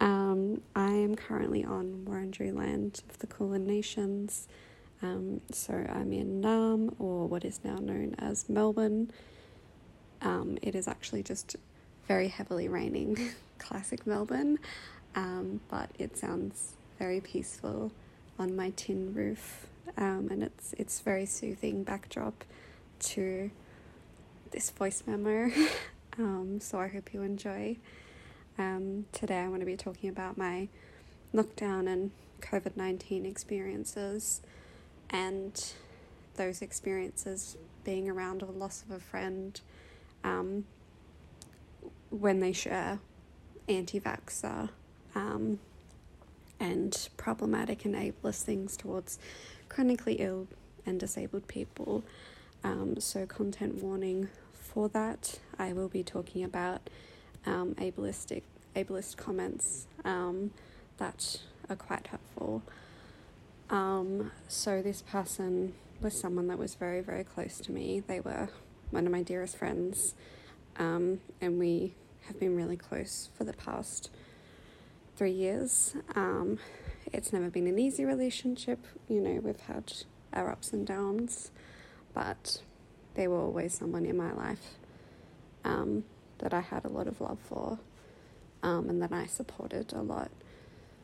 Um, I am currently on Wurundjeri land of the Kulin Nations. Um, so I'm in Naarm, or what is now known as Melbourne. Um, it is actually just very heavily raining, classic Melbourne, um, but it sounds very peaceful on my tin roof, um, and it's it's very soothing backdrop to this voice memo. um, so I hope you enjoy. Um, today I want to be talking about my lockdown and COVID nineteen experiences, and those experiences being around the loss of a friend. Um, when they share anti vaxxer um, and problematic and ableist things towards chronically ill and disabled people. Um, so, content warning for that. I will be talking about um, ableistic ableist comments um, that are quite hurtful. Um, so, this person was someone that was very, very close to me. They were one of my dearest friends, um, and we have been really close for the past three years. Um, it's never been an easy relationship. You know, we've had our ups and downs, but they were always someone in my life um, that I had a lot of love for um, and that I supported a lot.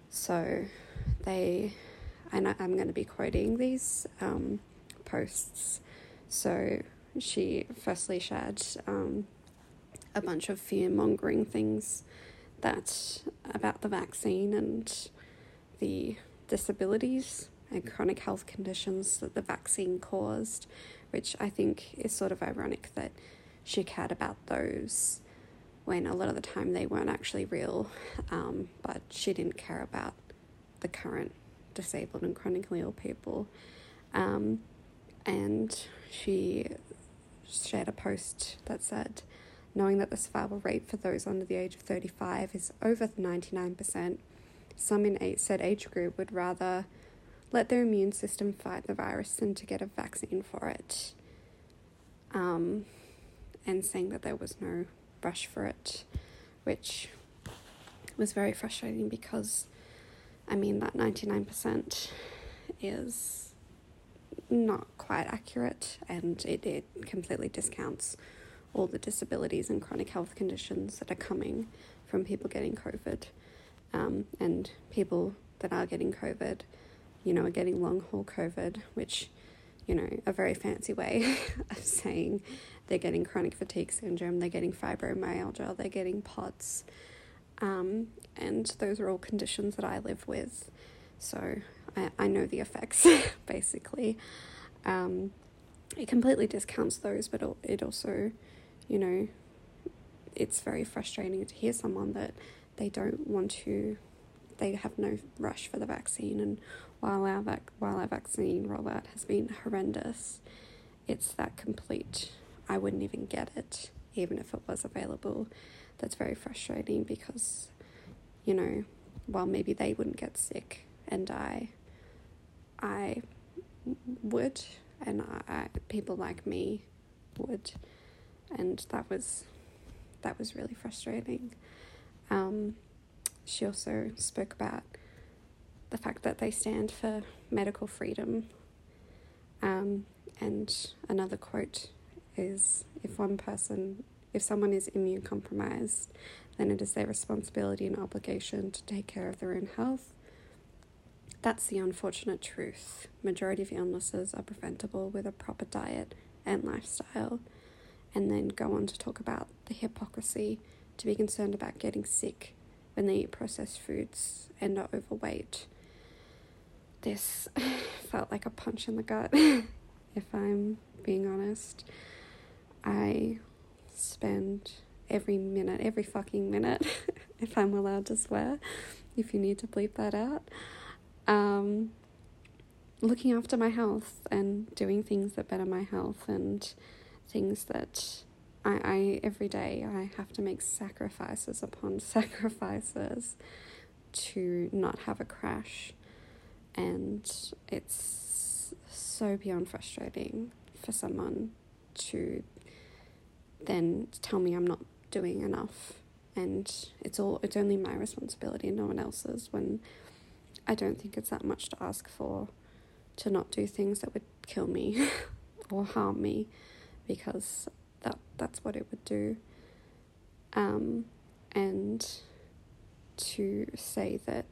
So they, and I'm going to be quoting these um, posts. So she firstly shared um, a bunch of fear mongering things that about the vaccine and the disabilities and chronic health conditions that the vaccine caused, which I think is sort of ironic that she cared about those when a lot of the time they weren't actually real, um, but she didn't care about the current disabled and chronically ill people. Um, and she shared a post that said, knowing that the survival rate for those under the age of 35 is over 99%, some in said age group would rather let their immune system fight the virus than to get a vaccine for it. Um, and saying that there was no rush for it, which was very frustrating because, I mean, that 99% is not quite accurate and it, it completely discounts all the disabilities and chronic health conditions that are coming from people getting COVID. Um, and people that are getting COVID, you know, are getting long haul COVID, which, you know, a very fancy way of saying they're getting chronic fatigue syndrome, they're getting fibromyalgia, they're getting POTS. Um, and those are all conditions that I live with. So I, I know the effects, basically. Um, it completely discounts those, but it also you know, it's very frustrating to hear someone that they don't want to, they have no rush for the vaccine. And while our, vac- while our vaccine rollout has been horrendous, it's that complete, I wouldn't even get it, even if it was available. That's very frustrating because, you know, while maybe they wouldn't get sick and die, I would, and I, people like me would and that was that was really frustrating. Um, she also spoke about the fact that they stand for medical freedom. Um, and another quote if one person, if someone is immune compromised, then it is their responsibility and obligation to take care of their own health. That's the unfortunate truth. Majority of illnesses are preventable with a proper diet and lifestyle and then go on to talk about the hypocrisy to be concerned about getting sick when they eat processed foods and are overweight. this felt like a punch in the gut, if I'm being honest. I spend every minute, every fucking minute, if I'm allowed to swear, if you need to bleep that out, um, looking after my health and doing things that better my health and things that I, I every day I have to make sacrifices upon sacrifices to not have a crash. And it's so beyond frustrating for someone to then tell me I'm not doing enough. And it's all it's only my responsibility and no one else's when I don't think it's that much to ask for to not do things that would kill me or harm me because that that's what it would do. Um, and to say that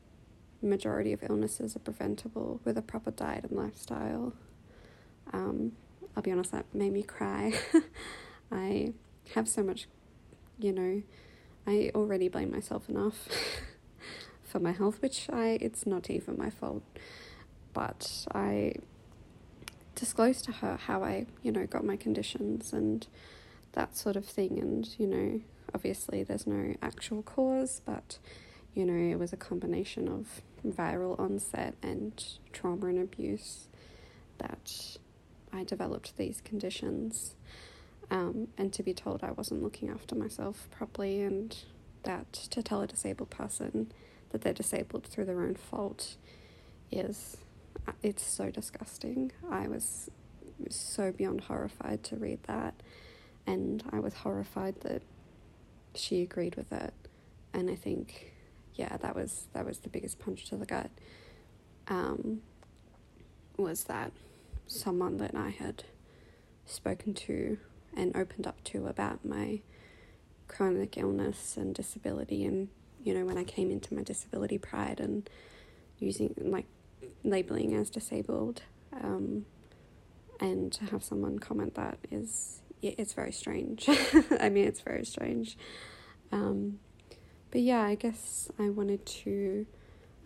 majority of illnesses are preventable with a proper diet and lifestyle um, I'll be honest that made me cry I have so much you know I already blame myself enough for my health, which I it's not even my fault. But I disclosed to her how I, you know, got my conditions and that sort of thing and, you know, obviously there's no actual cause, but you know, it was a combination of viral onset and trauma and abuse that I developed these conditions um, and to be told I wasn't looking after myself properly, and that to tell a disabled person that they're disabled through their own fault is uh, it's so disgusting. I was so beyond horrified to read that, and I was horrified that she agreed with it, and I think, yeah, that was that was the biggest punch to the gut. Um, was that someone that I had spoken to and opened up to about my chronic illness and disability and you know when I came into my disability pride and using like labeling as disabled um, and to have someone comment that is it's very strange. I mean it's very strange. Um, but yeah I guess I wanted to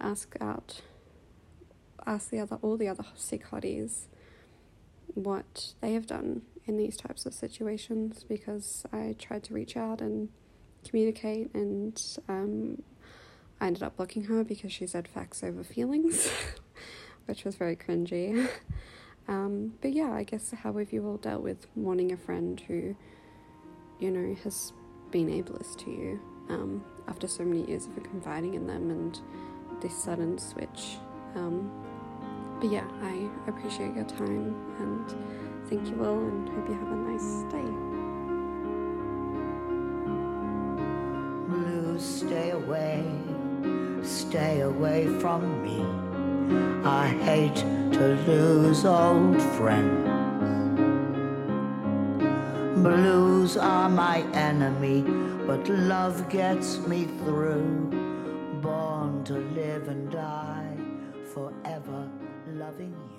ask out ask the other all the other sick hotties what they have done in these types of situations because I tried to reach out and communicate, and um, I ended up blocking her because she said facts over feelings, which was very cringy. Um, but yeah, I guess how have you all dealt with mourning a friend who, you know, has been ableist to you um, after so many years of confiding in them and this sudden switch? Um, but yeah, I appreciate your time and Thank you all and hope you have a nice day. Blue, stay away, stay away from me. I hate to lose old friends. Blues are my enemy, but love gets me through. Born to live and die, forever loving you.